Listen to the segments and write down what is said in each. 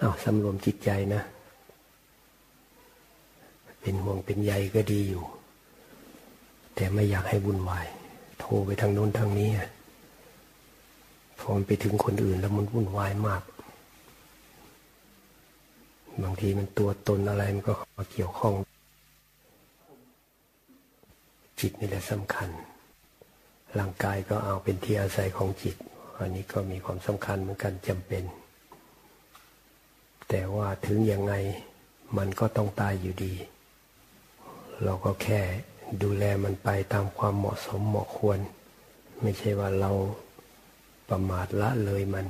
เอาสำรวมจิตใจนะ เป็นห่วงเป็นใยก็ดีอยู่ แต่ไม่อยากให้วุ่นวาย โทรไปทางโน้นทางนี้พอมันไปถึงคนอื่นแล้วมันวุ่นวายมาก บางทีมันตัวตนอะไรมันก็มาเกี่ยวข้อง จิตนี่แหละสำคัญ ร่างกายก็เอาเป็นที่อาศัยของจิต อันนี้ก็มีความสำคัญเหมือนกันจำเป็น แต่ว่าถึงยังไงมันก็ต้องตายอยู่ดี เราก็แค่ดูแลมันไปตามความเหมาะสมเหมาะควร ไม่ใช่ว่าเราประมาทละเลยมัน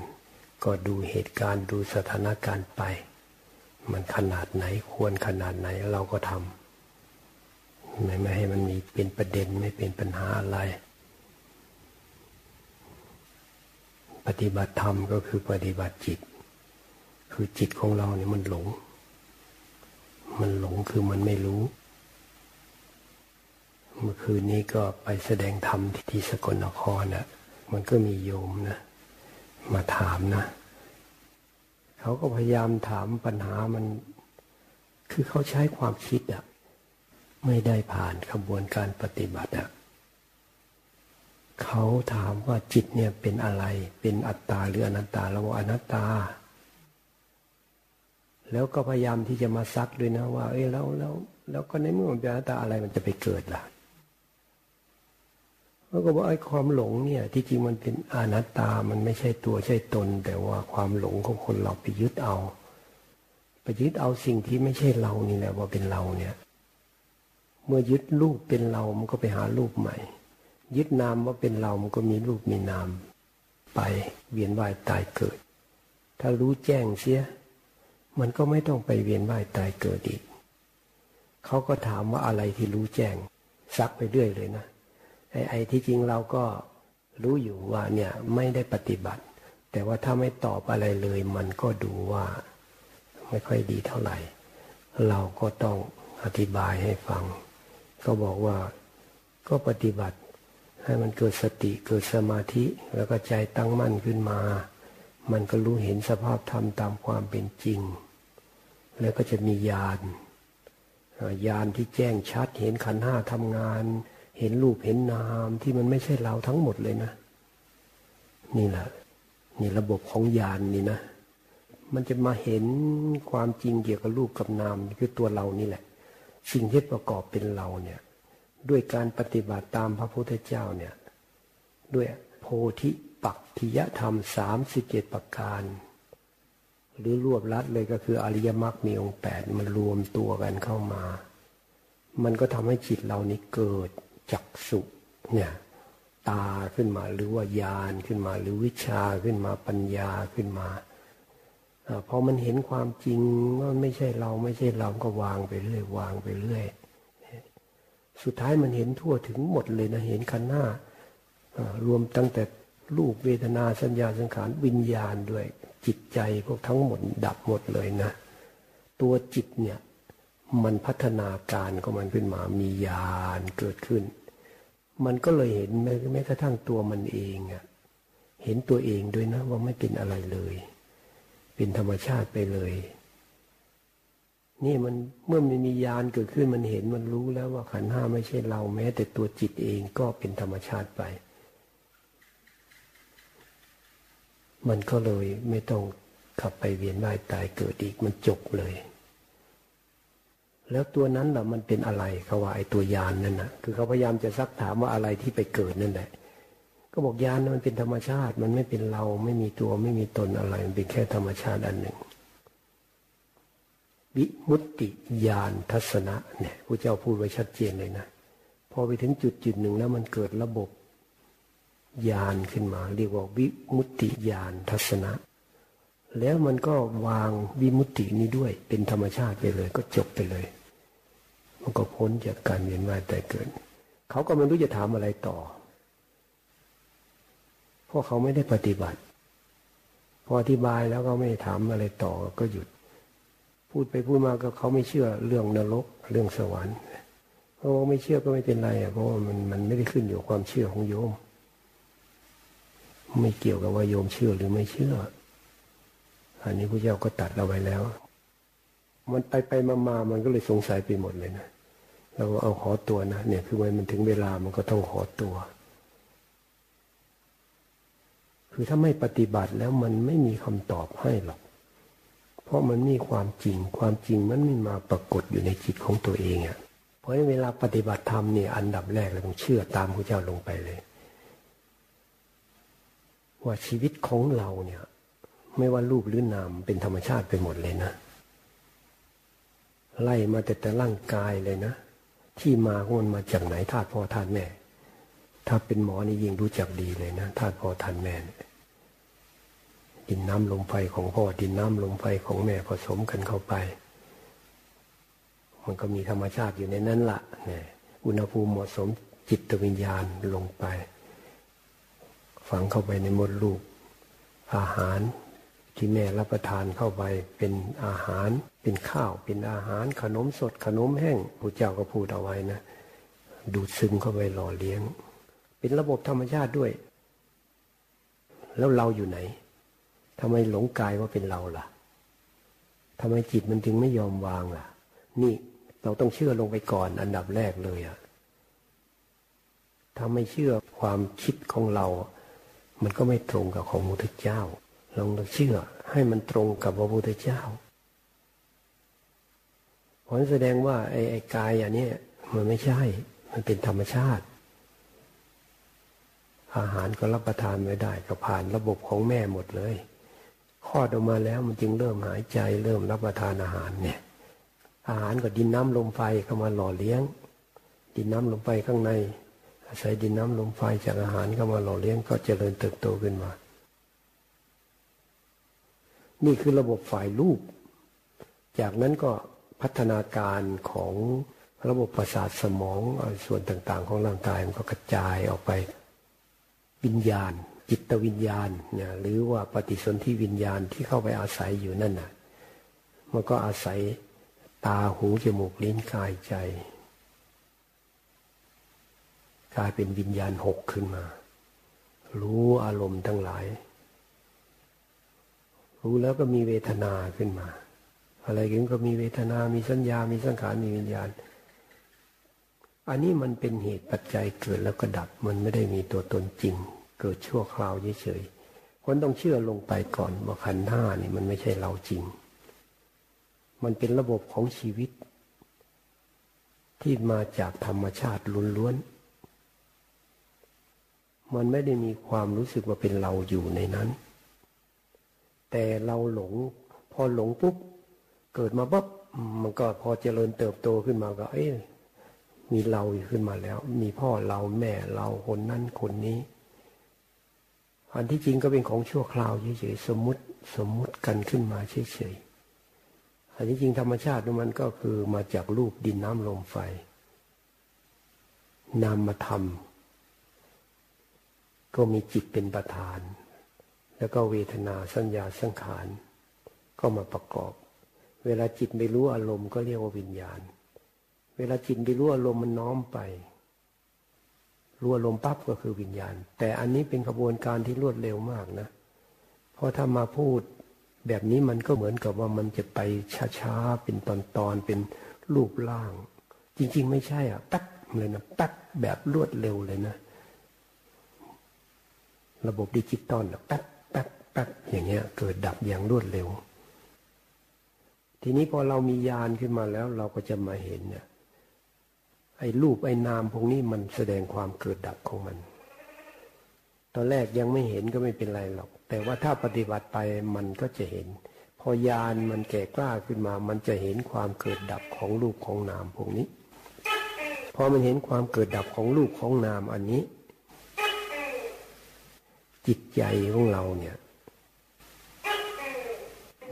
ก็ดูเหตุการณ์ดูสถานการณ์ไป มันขนาดไหนควรขนาดไหนเราก็ทำไม่ไม่ให้มันมีเป็นประเด็นไม่เป็นปัญหาอะไร ปฏิบัติธรรมก็คือปฏิบัติจิต คือจิตของเราเนี่ยมันหลง มันหลงคือมันไม่รู้ เมื่อคืนนี้ก็ไปแสดงธรรมที่สกลนครนะ่ะ มันก็มีโยมนะ มาถามนะ เขาก็พยายามถามปัญหามัน คือเขาใช้ความคิดอะไม่ได้ผ่านกระบวนการปฏิบัติอะเขาถามว่าจิตเนี่ยเป็นอะไร เป็นอัตตาหรืออนัตตาเราว่าอนัตตา แล้วก็พยายามที่จะมาซักด้วยนะว่า เอ้แล้วแล้วแล้วก็ในเมื่อมันเป็นอนัตตาอะไรมันจะไปเกิดล่ะแล้วก็บอกไอ้ความหลงเนี่ย ที่จริงมันเป็นอนัตตา มันไม่ใช่ตัวใช่ตน แต่ว่าความหลงของคนเราไปยึดเอา ไปยึดเอาสิ่งที่ไม่ใช่เรานี่แหละว่าเป็นเราเนี่ย เมื่อยึดรูปเป็นเรา มันก็ไปหารูปใหม่ ยึดนามว่าเป็นเรา มันก็มีรูปมีนาม ไปเวียนว่ายตายเกิด ถ้ารู้แจ้งเสีย มันก็ไม่ต้องไปเวียนว่ายตายเกิดอีกเขาก็ถามว่าอะไรที่รู้แจ้งซักไปเรื่อยเลยนะไอ้ไอ้ที่จริงเราก็รู้อยู่ว่าเนี่ยไม่ได้ปฏิบัติ แต่ว่าถ้าไม่ตอบอะไรเลย มันก็ดูว่าไม่ค่อยดีเท่าไหร่ เราก็ต้องอธิบายให้ฟัง ก็บอกว่าก็ปฏิบัติ ให้มันเกิดสติเกิดสมาธิแล้วก็ใจตั้งมั่นขึ้นมา มันก็รู้เห็นสภาพธรรมตามความเป็นจริง แล้วก็จะมีญาณญาณที่แจ้งชัดเห็นขันห้าทำงาน เห็นรูปเห็นนามที่มันไม่ใช่เราทั้งหมดเลยนะ นี่แหละนี่ระบบของญาณนนี่นะ มันจะมาเห็นความจริงเกี่ยวกับรูปกับนามคือตัวเรานี่แหละ สิ่งที่ประกอบเป็นเราเนี่ย ด้วยการปฏิบัติตามพระพุทธเจ้าเนี่ย ด้วยโพธิปักทิยธรรมสามสิบเจ็ดประการ หรือรวบรัดเลยก็คืออริยมรรคมีองค์แปดมันรวมตัวกันเข้ามา มันก็ทำให้จิตเรานี้เกิดจักสุเนี่ยตาขึ้นมาหรือว่าญาณขึ้นมาหรือวิชาขึ้นมาปัญญาขึ้นมาอพอมันเห็นความจริงว่าไม่ใช่เราไม่ใช่เราก็วางไปเรื่อยวางไปเรื่อยสุดท้ายมันเห็นทั่วถึงหมดเลยนะเห็นขันหน้ารวมตั้งแต่รูปเวทนาสัญญาสังขารวิญญาณด้วย จิตใจพวกทั้งหมดดับหมดเลยนะ ตัวจิตเนี่ยมันพัฒนาการของมันขึ้นมามีญาณเกิดขึ้น มันก็เลยเห็นแม้แม้กระทั่งตัวมันเองอะเห็นตัวเองด้วยนะว่าไม่เป็นอะไรเลย เป็นธรรมชาติไปเลย นี่มันเมื่อมันมียานเกิดขึ้นมันเห็นมันรู้แล้วว่าขันห้าไม่ใช่เราแม้ แต่ตัวจิตเองก็เป็นธรรมชาติไป มันก็เลยไม่ต้องขับไปเวียนว่ายตายเกิดอีกมันจบเลย แล้วตัวนั้นล่ะมันเป็นอะไรเขาว่าไอ้ตัวยานนั่นนะคือเขาพยายามจะซักถามว่าอะไรที่ไปเกิดนั่นแหละ ก็บอกยานมันเป็นธรรมชาติ มันไม่เป็นเราไม่มีตัวไม่มีตนอะไร มันเป็นแค่ธรรมชาติอันหนึ่งวิมุตติญาณทัศนะเนี่ยพระเจ้าพูดไว้ชัดเจนเลยนะ พอไปถึงจุดจุดหนึ่งแล้วมันเกิดระบบ ญาณขึ้นมา เรียกว่าวิมุตติญาณทัศนะ แล้วมันก็วางวิมุตตินี้ด้วยเป็นธรรมชาติไปเลย ก็จบไปเลย มันก็พ้นจากการเวียนว่ายตายเกิด เขาก็ไม่รู้จะถามอะไรต่อ เพราะเขาไม่ได้ปฏิบัติ พออธิบายแล้วก็ไม่ถามอะไรต่อก็หยุด พูดไปพูดมาก็เขาไม่เชื่อเรื่องนรกเรื่องสวรรค์เพราะว่าไม่เชื่อก็ไม่เป็นไรอะเพราะว่ามันมันไม่ได้ขึ้นอยู่ความเชื่อของโยม ไม่เกี่ยวกับว่าโยมเชื่อหรือไม่เชื่อ อันนี้พระเจ้าก็ตัดเราไว้แล้ว มันไปไปมามามันก็เลยสงสัยไปหมดเลยนะ เราเอาขอตัวนะเนี่ยคือมันถึงเวลามันก็ต้องขอตัว คือถ้าไม่ปฏิบัติแล้วมันไม่มีคำตอบให้หรอก เพราะมันมีความจริง ความจริงมันไม่มาปรากฏอยู่ในจิตของตัวเองอะ่ะ เพราะในเวลาปฏิบัติธรรมเนี่ยอันดับแรกเราต้องเชื่อตามพระเจ้าลงไปเลย ว่าชีวิตของเราเนี่ย ไม่ว่ารูปหรือนามเป็นธรรมชาติไปหมดเลยนะไล่มาแต่แต่ร่างกายเลยนะ ที่มาของมันมาจากไหนธาตุพ่อธาตุแม่ ถ้าเป็นหมอนี่ยิ่งรู้จักดีเลยนะธาตุพ่อธาตุแม่ดินน้ำลมไฟของพ่อดินน้ำลมไฟของแม่ผสมกันเข้าไป มันก็มีธรรมชาติอยู่ในนั้นละเนี่ยอุณหภูมิเหมาะสมจิตวิญญาณลงไป ฝังเข้าไปในมดลูก อาหารที่แม่รับประทานเข้าไปเป็นอาหาร เป็นข้าวเป็นอาหารขนมสดขนมแห้งพระเจ้าก็พูดเอาไว้นะ ดูดซึมเข้าไปหล่อเลี้ยง เป็นระบบธรรมชาติด้วย แล้วเราอยู่ไหนทำไมหลงกายว่าเป็นเราล่ะทำไมจิตมันจึงไม่ยอมวางล่ะ นี่เราต้องเชื่อลงไปก่อนอันดับแรกเลยอะถ้าไม่เชื่อความคิดของเรา มันก็ไม่ตรงกับของมุทธเจ้าลองเชื่อให้มันตรงกับพระพุทธเจ้าผลแสดงว่าไอ้ไอ้กายอันนี้มันไม่ใช่ มันเป็นธรรมชาติ อาหารก็รับประทานไม่ได้ก็ผ่านระบบของแม่หมดเลยคลอดออกมาแล้วมันจึงเริ่มหายใจเริ่มรับประทานอาหารเนี่ย อาหารก็ดินน้ำลมไฟเข้ามาหล่อเลี้ยง ดินน้ำลมไฟข้างใน อาศัยดินน้ำลมไฟจากอาหารเข้ามาหล่อเลี้ยงก็เจริญเติบโตขึ้นมา นี่คือระบบฝ่ายรูป จากนั้นก็พัฒนาการของระบบประสาทสมองส่วนต่างๆ ของร่างกายมันก็กระจายออกไปวิญญาณ จิตวิญญาณเนี่ยหรือว่าปฏิสนธิวิญญาณที่เข้าไปอาศัยอยู่นั่นน่ะมันก็อาศัยตาหูจมูกลิ้นกายใจ กลายเป็นวิญญาณหกขึ้นมา รู้อารมณ์ทั้งหลาย รู้แล้วก็มีเวทนาขึ้นมา อะไรกันก็มีเวทนา มีสัญญา มีสังขาร มีวิญญาณ อันนี้มันเป็นเหตุปัจจัยเกิดแล้วก็ดับ มันไม่ได้มีตัวตนจริง เกิดชั่วคราวเฉยๆ คนต้องเชื่อลงไปก่อนว่าขันธ์ห้านี่มันไม่ใช่เราจริง มันเป็นระบบของชีวิต ที่มาจากธรรมชาติล้วนๆ มันไม่ได้มีความรู้สึกว่าเป็นเราอยู่ในนั้น แต่เราหลง พอหลงปุ๊บ เกิดมาปุ๊บมันก็พอเจริญเติบโตขึ้นมาก็ เอ้ยมีเราขึ้นมาแล้ว มีพ่อเราแม่เราคนนั้นคนนี้ อันที่จริงก็เป็นของชั่วคราวเฉยๆสมมติสมมติกันขึ้นมาเฉยๆอันที่จริงธรรมชาติมันก็คือมาจากรูปดินน้ำลมไฟนามธรรม ก็มีจิตเป็นประธาน แล้วก็เวทนาสัญญาสังขารก็มาประกอบ เวลาจิตไม่รู้อารมณ์ก็เรียกว่าวิญญาณ เวลาจิตไม่รู้อารมณ์มันน้อมไปรู้อารมณ์ปั๊บก็คือวิญญาณ แต่อันนี้เป็นกระบวนการที่รวดเร็วมากนะ เพราะถ้ามาพูดแบบนี้มันก็เหมือนกับว่ามันจะไปช้าๆ เป็นตอนๆเป็นรูปร่าง จริงๆ ไม่ใช่อะแป๊บเลยนะแป๊บแบบรวดเร็วเลยนะ ระบบดิจิตอลแป๊บแป๊บแป๊บอย่างเงี้ยเกิดดับอย่างรวดเร็ว ทีนี้พอเรามียานขึ้นมาแล้วเราก็จะมาเห็นเนี่ยไอ้รูปไอ้นามพวกนี้มันแสดงความเกิดดับของมัน ตอนแรกยังไม่เห็นก็ไม่เป็นไรหรอก แต่ว่าถ้าปฏิบัติไปมันก็จะเห็น พอยานมันแก่กล้าขึ้นมา มันจะเห็นความเกิดดับของรูปของนามพวกนี้ พอมันเห็นความเกิดดับของรูปของนามอันนี้ จิตใจของเราเนี่ย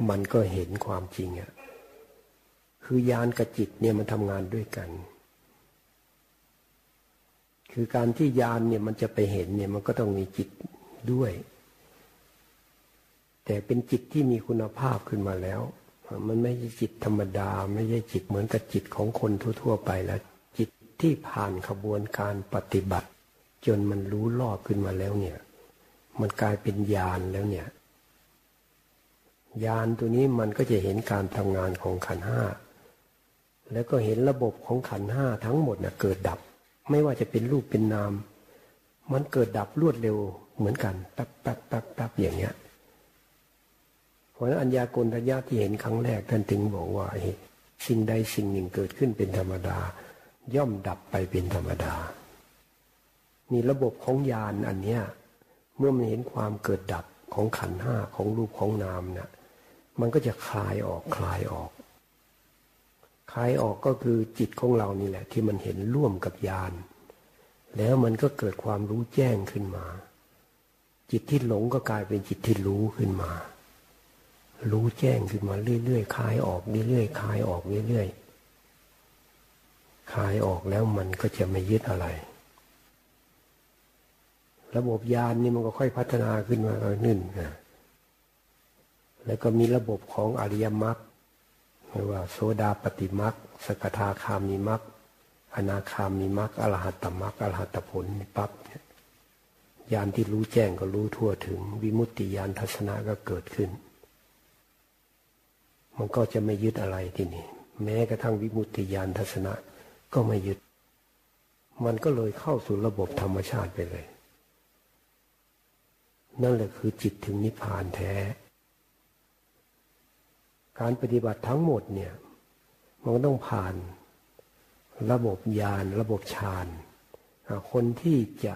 มันก็เห็นความจริงอะ่ะคือยานกับจิตเนี่ยมันทำงานด้วยกัน คือการที่ยานเนี่ยมันจะไปเห็นเนี่ยมันก็ต้องมีจิตด้วย แต่เป็นจิตที่มีคุณภาพขึ้นมาแล้ว มันไม่ใช่จิตธรรมดา ไม่ใช่จิตเหมือนกับจิตของคนทั่ว ๆ ไปแล้วจิตที่ผ่านขบวนการปฏิบัติ จนมันรู้รอบขึ้นมาแล้วเนี่ย มันกลายเป็นญาณแล้วเนี่ยญาณตัวนี้มันก็จะเห็นการทำงานของขันห้าแล้วก็เห็นระบบของขันห้าทั้งหมดนะ่ะเกิดดับ ไม่ว่าจะเป็นรูปเป็นนาม มันเกิดดับรวดเร็วเหมือนกันแป๊บแป๊บแป๊บแป๊บอย่างเงี้ยเพราะนั้นอัญญากลทัญญาที่เห็นครั้งแรกท่านถึงบอกว่าสิ่งใดสิ่งหนึ่งเกิดขึ้นเป็นธรรมดา ย่อมดับไปเป็นธรรมดานี่ระบบของญาณอันเนี้ย เมื่อมันเห็นความเกิดดับของขันห้าของรูปของนามนะี่ยมันก็จะคลายออกคลายออก คลายออกก็คือจิตของเรานี่แหละ ที่มันเห็นร่วมกับญาณแล้วมันก็เกิดความรู้แจ้งขึ้นมา จิตที่หลงก็กลายเป็นจิตที่รู้ขึ้นมา รู้แจ้งขึ้นมาเรื่อยๆคลายออกเรื่อยๆคลายออกเรื่อยๆคลายออกแล้วมันก็จะไม่ยึดอะไร ระบบยานนี่มันก็ค่อยพัฒนาขึ้นมาหนึ่งนะแล้วก็มีระบบของอริยมรรคไม่ว่าโสดาปฏิมรรคสกทาคามีมรรคอนาคามีมรรคอรหัตตมรรคอรหัตผลปั๊บเนี่ยยานที่รู้แจ้งก็รู้ทั่วถึง วิมุตติยานทัศนะก็เกิดขึ้น มันก็จะไม่ยึดอะไรที่นี่แม้กระทั่งวิมุตติยานทัศนะก็ไม่ยึด มันก็เลยเข้าสู่ระบบธรรมชาติไปเลย นั่นแหละคือจิตถึงนิพพานแท้ การปฏิบัติทั้งหมดเนี่ย มันก็ต้องผ่าน ระบบญาณระบบฌานคนที่จะ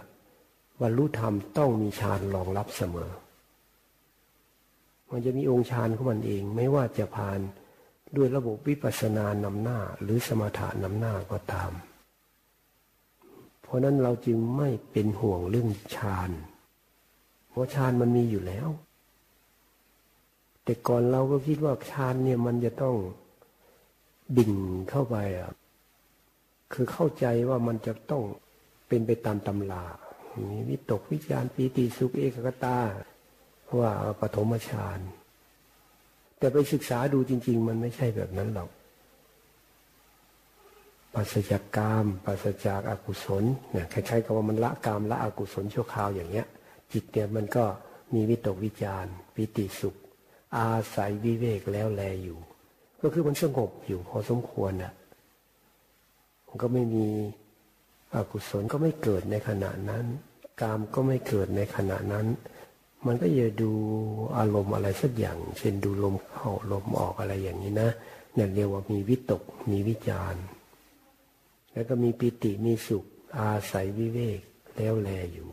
บรรลุธรรมต้องมีฌานรองรับเสมอ มันจะมีองค์ฌานของมันเอง ไม่ว่าจะผ่านด้วยระบบวิปัสสนานำหน้า หรือสมถะนำหน้าก็ตาม เพราะนั้นเราจึงไม่เป็นห่วงเรื่องฌาน เพราะฌานมันมีอยู่แล้ว แต่ก่อนเราก็คิดว่าฌานเนี่ยมันจะต้องดิ่งเข้าไปอะคือเข้าใจว่ามันจะต้องเป็นไปตามตำรามีวิตกวิจารปีติสุขเอกกตาว่าปฐมฌานแต่ไปศึกษาดูจริง ๆ มันไม่ใช่แบบนั้นหรอกปัสจากกามปัสจากอากุศลเนี่ยคล้ายๆกับว่ามันละกามละอกุศลชั่วคราวอย่างเงี้ย จิตเนี่ยมันก็มีวิตกวิจารปิติสุข อาศัยวิเวกแล้วแลอยู่ ก็คือมันสงบอยู่พอสมควรอะมันก็ไม่มีอกุศลก็ไม่เกิดในขณะนั้น กามก็ไม่เกิดในขณะนั้น มันก็จะดูอารมณ์อะไรสักอย่าง เช่นดูลมเข้าลมออกอะไรอย่างนี้นะเนี่ยเรียกว่ามีวิตกมีวิจารแล้วก็มีปิติมีสุข อาศัยวิเวกแล้วแลอยู่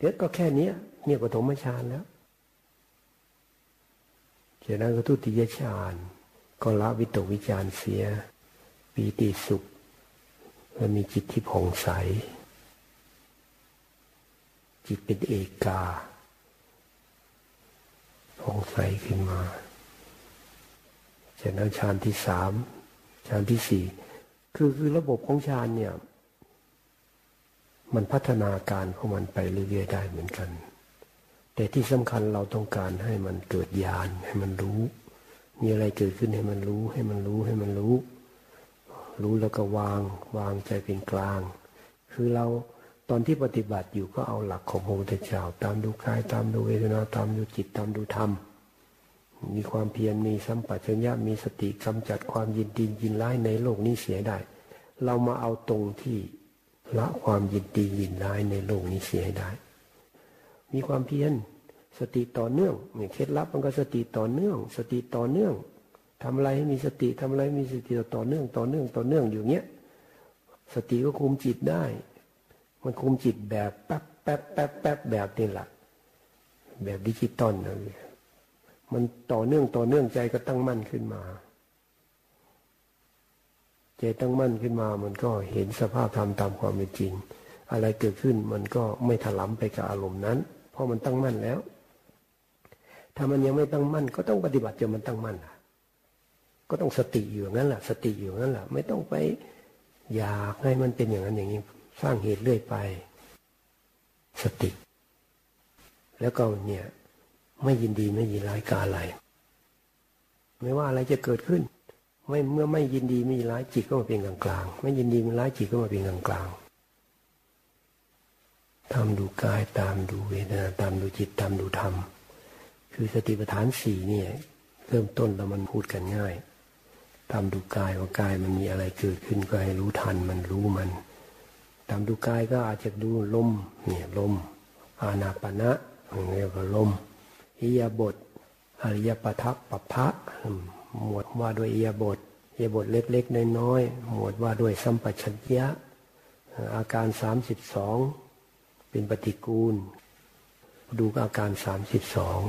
เดี๋ยวก็แค่นี้เนี่ยปฐมฌานแล้วจากนั้นก็ทุติยฌานก็ละวิตกวิจารเสียปีติสุขมันมีจิตที่ผ่องใส จิตเป็นเอกาผ่องใสขึ้นมาจากนั้นฌานที่สามฌานที่สี่คือคือระบบของฌานเนี่ย มันพัฒนาการของมันไปเรื่อยๆได้เหมือนกัน แต่ที่สำคัญเราต้องการให้มันเกิดญาณให้มันรู้ มีอะไรเกิดขึ้นให้มันรู้ ให้มันรู้ให้มันรู้ รู้แล้วก็วางวางใจเป็นกลาง คือเราตอนที่ปฏิบัติอยู่ก็เอาหลักของพระพุทธเจ้าตามดูกายตามดูเวทนาตามดูจิตตามดูธรรม มีความเพียรมีสัมปชัญญะมีสติกำจัดความยินดียินร้ายในโลกนี้เสียได้ เรามาเอาตรงที่ ละความยินดียินร้ายในโลกนี้เสียให้ได้ มีความเพียรสติต่อเนื่องเนี่ยเคล็ดลับมันก็สติต่อเนื่อง สติต่อเนื่องทำอะไรให้มีสติทำอะไรมีสติต่อเนื่องต่อเนื่องต่อเนื่องอยู่เนี้ยสติก็คุมจิตได้ มันคุมจิตแบบแป๊บแป๊บแป๊บแป๊บแบบนี่แหละแบบดิจิตอลนะมันต่อเนื่องต่อเนื่องใจก็ตั้งมั่นขึ้นมา ใจตั้งมั่นขึ้นมามันก็เห็นสภาพธรรมตามความเป็นจริง อะไรเกิดขึ้นมันก็ไม่ถลำไปกับอารมณ์นั้น เพราะมันตั้งมั่นแล้ว ถ้ามันยังไม่ตั้งมั่น ก็ต้องปฏิบัติจนมันตั้งมั่นล่ะก็ต้องสติอยู่งั้นแหละสติอยู่งั้นแหละไม่ต้องไปอยากให้มันเป็นอย่างนั้นอย่างนี้สร้างเหตุเรื่อยไป สติ แล้วก็เนี่ย ไม่ยินดีไม่ยินร้ายกาอะไร ไม่ว่าอะไรจะเกิดขึ้น ไม่เมื่อไม่ยินดีไมีร้ายจิตก็มาเป็นกลางกลางไม่ยินดีไมีร้ายจิตก็มาเป็นกลางกลางทำดูกายตามดูเวทนาตามดูจิตตามดูธรรม คือสติปัฏฐานสี่เนี่ย เริ่มต้นแล้วมันพูดกันง่าย ตามดูกายว่ากายมันมีอะไรเกิดขึ้นก็ให้รู้ทันมันรู้มัน ตามดูกายก็อาจจะดูลมเนี่ยลม อานาปณะเรียกว่าลมอิยาบทอริยปทัพปพะ หมวดว่าด้วยอิยบทอิยบทเล็กๆน้อยๆหมวดว่าด้วยสัมปชัญญะอาการสามสิบสองเป็นปฏิกูล ดูอาการสามสิบสอง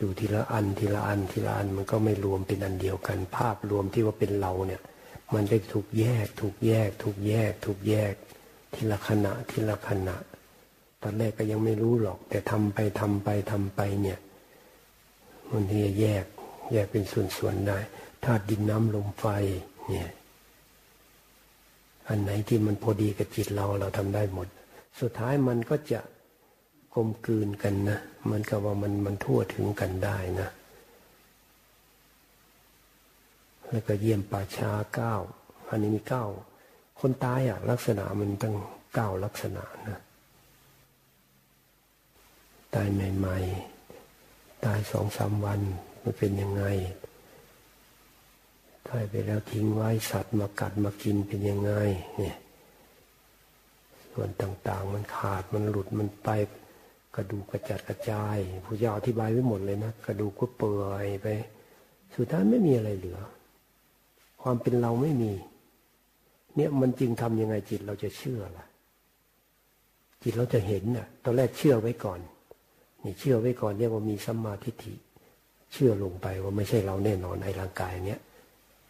ดูทีละอันทีละอันทีละอันมันก็ไม่รวมเป็นอันเดียวกัน ภาพรวมที่ว่าเป็นเราเนี่ย มันได้ถูกแยก ถูกแยก ถูกแยก ถูกแยก ทีละขณะทีละขณะตอนแรกก็ยังไม่รู้หรอก แต่ทำไปทำไปทำไปเนี่ยมันที่จะแยก แยกเป็นส่วนๆได้ธาตุดินน้ำลมไฟเนี่ยอันไหนที่มันพอดีกับจิตเราเราทำได้หมด สุดท้ายมันก็จะกลมกลืนกันนะมันกับว่ามันมันทั่วถึงกันได้นะ แล้วก็เยี่ยมป่าช้าเก้าอันนี้มีเก้าคนตายอะลักษณะมันตั้งเก้าลักษณะนะตายใหม่ ๆ ตายสองสามวัน มันเป็นยังไงตายไปแล้วทิ้งไว้สัตว์มากัดมากินเป็นยังไง เนี่ยส่วนต่างๆ มันขาดมันหลุดมันไปกระดูกกระจัดกระจายผู้ยาอธิบายไว้หมดเลยนะกระดูกก็เปื่อยไป สุดท้ายไม่มีอะไรเหลือ ความเป็นเราไม่มี เนี่ยมันจริงทำยังไงจิตเราจะเชื่อล่ะ จิตเราจะเห็นน่ะ ตอนแรกเชื่อไว้ก่อน นี่เชื่อไว้ก่อนเรียกว่ามีสัมมาทิฏฐิ เชื่อลงไปว่าไม่ใช่เราแน่นอนในร่างกายเนี้ย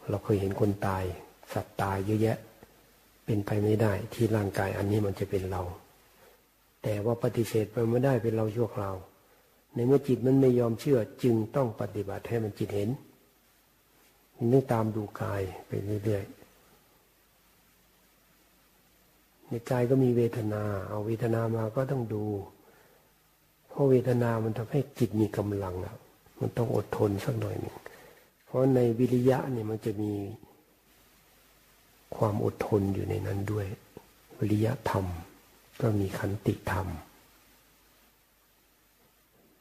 เราเคยเห็นคนตาย สัตว์ตายเยอะแยะ เป็นไปไม่ได้ที่ร่างกายอันนี้มันจะเป็นเรา แต่ว่าปฏิเสธไปไม่ได้เป็นเราชั่วคราวในเมื่อจิตมันไม่ยอมเชื่อจึงต้องปฏิบัติให้มันจิตเห็นนึกตามดูกายไปเรื่อยๆในกายก็มีเวทนา เอาเวทนามาก็ต้องดู เพราะเวทนามันทำให้จิตมีกำลังอะ มันต้องอดทนสักหน่อยหนึ่งเพราะในวิริยะเนี่ยมันจะมีความอดทนอยู่ในนั้นด้วย วิริยะธรรม ก็มีขันติธรรม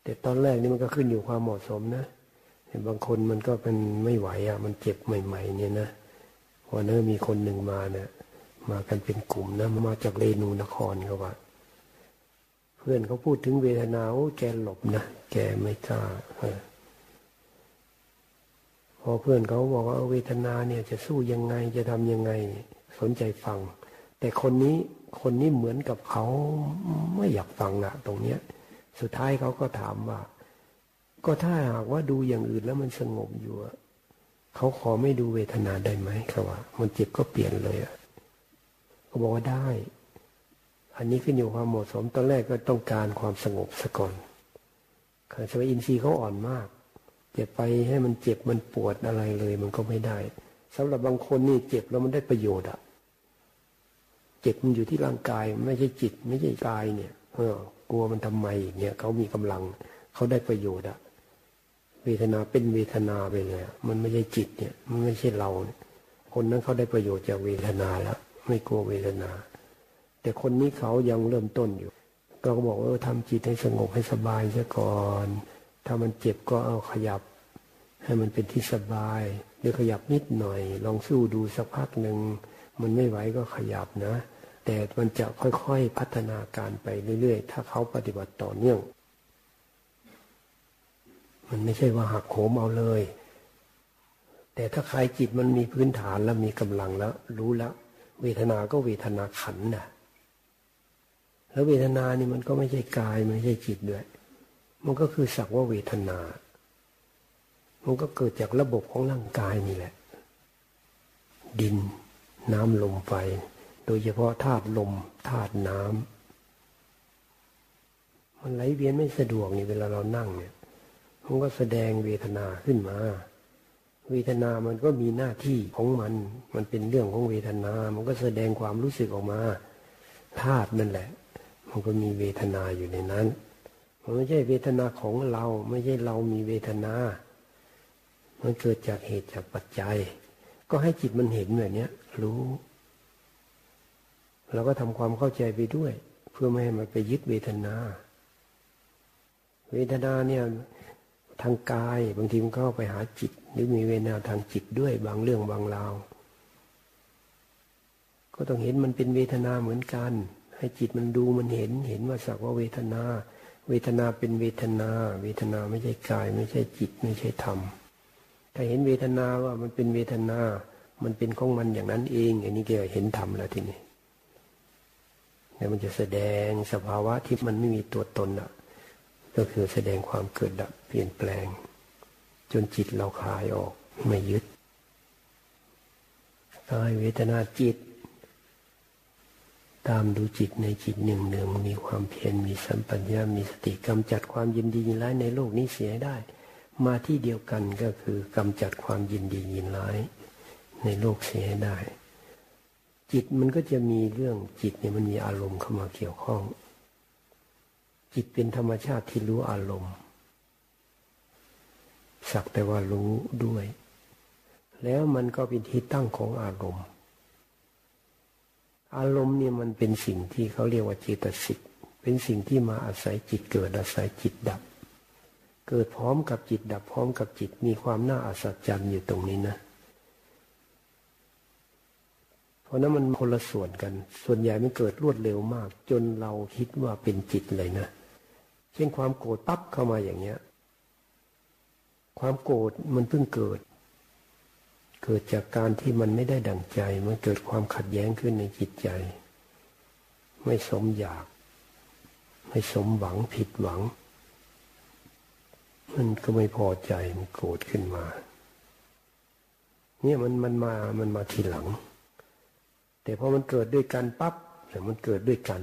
แต่ตอนแรกนี่มันก็ขึ้นอยู่ความเหมาะสมนะเห็นบางคนมันก็เป็นไม่ไหวอะ มันเจ็บใหม่ ๆ เนี่ยนะวันนั้นมีคนหนึ่งมาเนะี่ยมากันเป็นกลุ่มนะมาจากเรนูนครเขาว่าเพื่อนเขาพูดถึงเวทนาโอ้แกหลบนะ แกไม่กล้า พอเพื่อนเขาบอกว่าเวทนาเนี่ยจะสู้ยังไงจะทำยังไงสนใจฟัง แต่คนนี้คนนี้เหมือนกับเขาไม่อยากฟังอะตรงเนี้ย สุดท้ายเขาก็ถามว่า ก็ถ้าหากว่าดูอย่างอื่นแล้วมันสงบอยู่เขาขอไม่ดูเวทนาได้ไหมครับว่า มันเจ็บก็เปลี่ยนเลยอะเขาบอกว่าได้ อันนี้ขึ้นอยู่ความเหมาะสมตอนแรกก็ต้องการความสงบซะก่อนคือสมัยอินทรีย์เขาอ่อนมาก จะไปให้มันเจ็บมันปวดอะไรเลยมันก็ไม่ได้สำหรับบางคนนี่เจ็บแล้วมันได้ประโยชน์อะเจ็บมันอยู่ที่ร่างกายไม่ใช่จิต ไม่ใช่กายเนี่ย เออกลัวมันทำไมเนี่ยเขามีกำลังเขาได้ประโยชน์อะเวทนาเป็นเวทนาไปเลยมันไม่ใช่จิตเนี่ย มันไม่ใช่เราเนี่ยคนนั้นเขาได้ประโยชน์จากเวทนาแล้วไม่กลัวเวทนา แต่คนนี้เขายังเริ่มต้นอยู่ ก็บอกว่าทำจิตให้สงบให้สบายซะก่อน ถ้ามันเจ็บก็เอาขยับ ให้มันเป็นที่สบายหรือขยับนิดหน่อย ลองสู้ดูสักพักหนึ่งมันไม่ไหวก็ขยับนะ แต่มันจะค่อยๆพัฒนาการไปเรื่อยๆ ถ้าเขาปฏิบัติต่อเนื่อง มันไม่ใช่ว่าหักโหมเอาเลย แต่ถ้าใครจิตมันมีพื้นฐานแล้วมีกำลังแล้ว รู้แล้วเวทนาก็เวทนาขันนะแล้วเวทนานี่มันก็ไม่ใช่กายไม่ใช่จิตด้วย มันก็คือสักว่าเวทนา มันก็เกิดจากระบบของร่างกายนี่แหละ ดินน้ำลมไฟ โดยเฉพาะธาตุลมธาตุน้ำมันไหลเวียนไม่สะดวกนี่เวลาเรานั่งเนี่ยมันก็แสดงเวทนาขึ้นมา เวทนามันก็มีหน้าที่ของมัน มันเป็นเรื่องของเวทนา มันก็แสดงความรู้สึกออกมาธาตุนั่นแหละ มันก็มีเวทนาอยู่ในนั้น มันไม่ใช่เวทนาของเรา ไม่ใช่เรามีเวทนา มันเกิดจากเหตุจากปัจจัย ก็ให้จิตมันเห็นแบบนี้รู้เราก็ทำความเข้าใจไปด้วย เพื่อไม่ให้มันไปยึดเวทนา เวทนาเนี่ยทางกายบางทีมันก็ไปหาจิต หรือมีเวทนาทางจิตด้วยบางเรื่องบางราว ก็ต้องเห็นมันเป็นเวทนาเหมือนกัน ให้จิตมันดูมันเห็นเห็นว่าสักว่าเวทนา เวทนาเป็นเวทนา เวทนาไม่ใช่กาย ไม่ใช่จิต ไม่ใช่ธรรมถ้าเห็นเวทนาว่ามันเป็นเวทนา มันเป็นของมันอย่างนั้นเองอันนี้ก็เห็นธรรมแล้วทีนี้แล้วมันจะแสดงสภาวะที่มันไม่มีตัวตนอะ ก็คือแสดงความเกิดดับเปลี่ยนแปลง จนจิตเราคลายออกไม่ยึดกายเวทนาจิต ตามดูจิตในจิตหนึ่งหนึ่งมีความเพียรมีสัมปัญญามีสติกำจัดความยินดียินร้ายในโลกนี้เสียได้ มาที่เดียวกันก็คือกำจัดความยินดียินร้ายในโลกเสียได้ จิตมันก็จะมีเรื่องจิตเนี่ยมันมีอารมณ์เข้ามาเกี่ยวข้อง จิตเป็นธรรมชาติที่รู้อารมณ์สักแต่ว่ารู้ด้วย แล้วมันก็เป็นที่ตั้งของอารมณ์ อารมณ์เนี่ยมันเป็นสิ่งที่เขาเรียกว่าจิตสิกเป็นสิ่งที่มาอาศัยจิตเกิดอาศัยจิตดับ เกิดพร้อมกับจิตดับพร้อมกับจิตมีความน่าอัศจรรย์อยู่ตรงนี้นะ เพราะนั้นมันคนละส่วนกัน ส่วนใหญ่มันเกิดรวดเร็วมาก จนเราคิดว่าเป็นจิตเลยนะ เช่นความโกรธปั๊บเข้ามาอย่างเงี้ย ความโกรธมันเพิ่งเกิด เกิดจากการที่มันไม่ได้ดั่งใจ มันเกิดความขัดแย้งขึ้นในจิตใจ ไม่สมอยาก ไม่สมหวังผิดหวัง มันก็ไม่พอใจมันโกรธขึ้นมา เนี่ยมันมันมามันมาทีหลัง แต่พอมันเกิดด้วยกันปั๊บเนี่มันเกิดด้วยกัน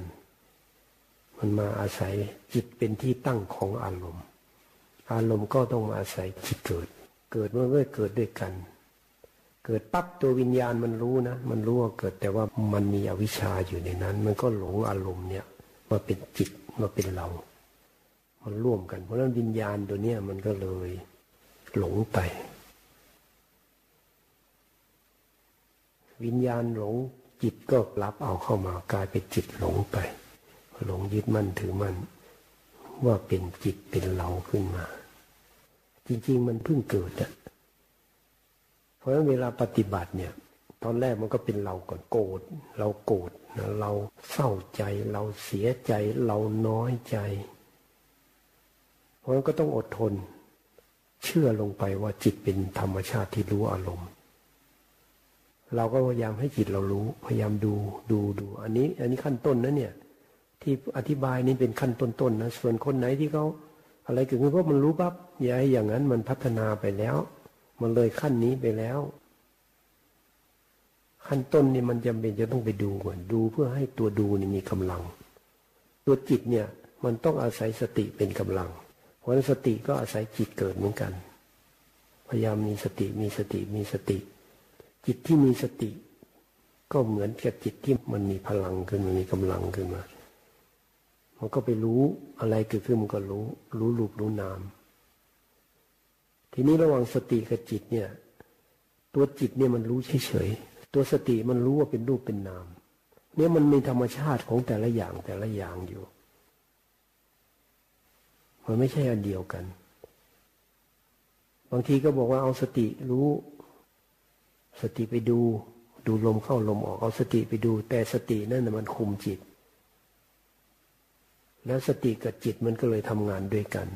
มันมาอาศัยจิตเป็นที่ตั้งของอารมณ์ อารมณ์ก็ต้องมาอาศัยจิตเกิด เกิดมาเมื่อเกิดด้วยกัน เกิดปั๊บตัววิญญาณมันรู้นะ มันรู้ว่าเกิดแต่ว่ามันมีอวิชชาอยู่ในนั้น มันก็หลงอารมณ์เนี่ยมาเป็นจิตมาเป็นเรา มันร่วมกัน เพราะฉะนั้นวิญญาณตัวเนี้ยมันก็เลยหลงไป วิญญาณหลงจิตก็รับเอาเข้ามากลายเป็นจิตหลงไป หลงยึดมั่นถือมั่นว่าเป็นจิตเป็นเราขึ้นมา จริง ๆ มันเพิ่งเกิดอะ เพราะฉะนั้นเวลาปฏิบัติเนี่ยตอนแรกมันก็เป็นเราก่อนโกรธเราโกรธเราเศร้าใจ เราเสียใจ เราน้อยใจ เพราะฉะนั้นก็ต้องอดทน เชื่อลงไปว่าจิตเป็นธรรมชาติที่รู้อารมณ์ เราก็พยายามให้จิตเรารู้ พยายามดูดูดู อันนี้ อันนี้ขั้นต้นนะเนี่ย ที่อธิบายนี่เป็นขั้นต้นๆนนะส่วนคนไหนที่เขาอะไรเกิดขึ้นเพราะมันรู้ปั๊บอย่าให้อย่างนั้นมันพัฒนาไปแล้ว มันเลยขั้นนี้ไปแล้ว ขั้นต้นนี่มันจำเป็นจะต้องไปดูก่อนดูเพื่อให้ตัวดูนี่มีกำลัง ตัวจิตเนี่ยมันต้องอาศัยสติเป็นกำลัง เพราะนั้นสติก็อาศัยจิตเกิดเหมือนกัน พยายามมีสติมีสติมีสติ จิตที่มีสติ ก็เหมือนกับจิตที่มันมีพลังขึ้นมันมีกำลังขึ้นมา มันก็ไปรู้อะไรเกิดขึ้นมันก็รู้ รู้รูปรู้นาม ทีนี้ระหว่างสติกับจิตเนี่ย ตัวจิตเนี่ยมันรู้เฉยๆตัวสติมันรู้ว่าเป็นรูปเป็นนาม เนี่ยมันมีธรรมชาติของแต่ละอย่างแต่ละอย่างอยู่ มันไม่ใช่อันเดียวกัน บางทีก็บอกว่าเอาสติรู้ สติไปดู ดูลมเข้าลมออกเอาสติไปดู แต่สตินั่นมันคุมจิต แล้วสติกับจิตมันก็เลยทำงานด้วยกัน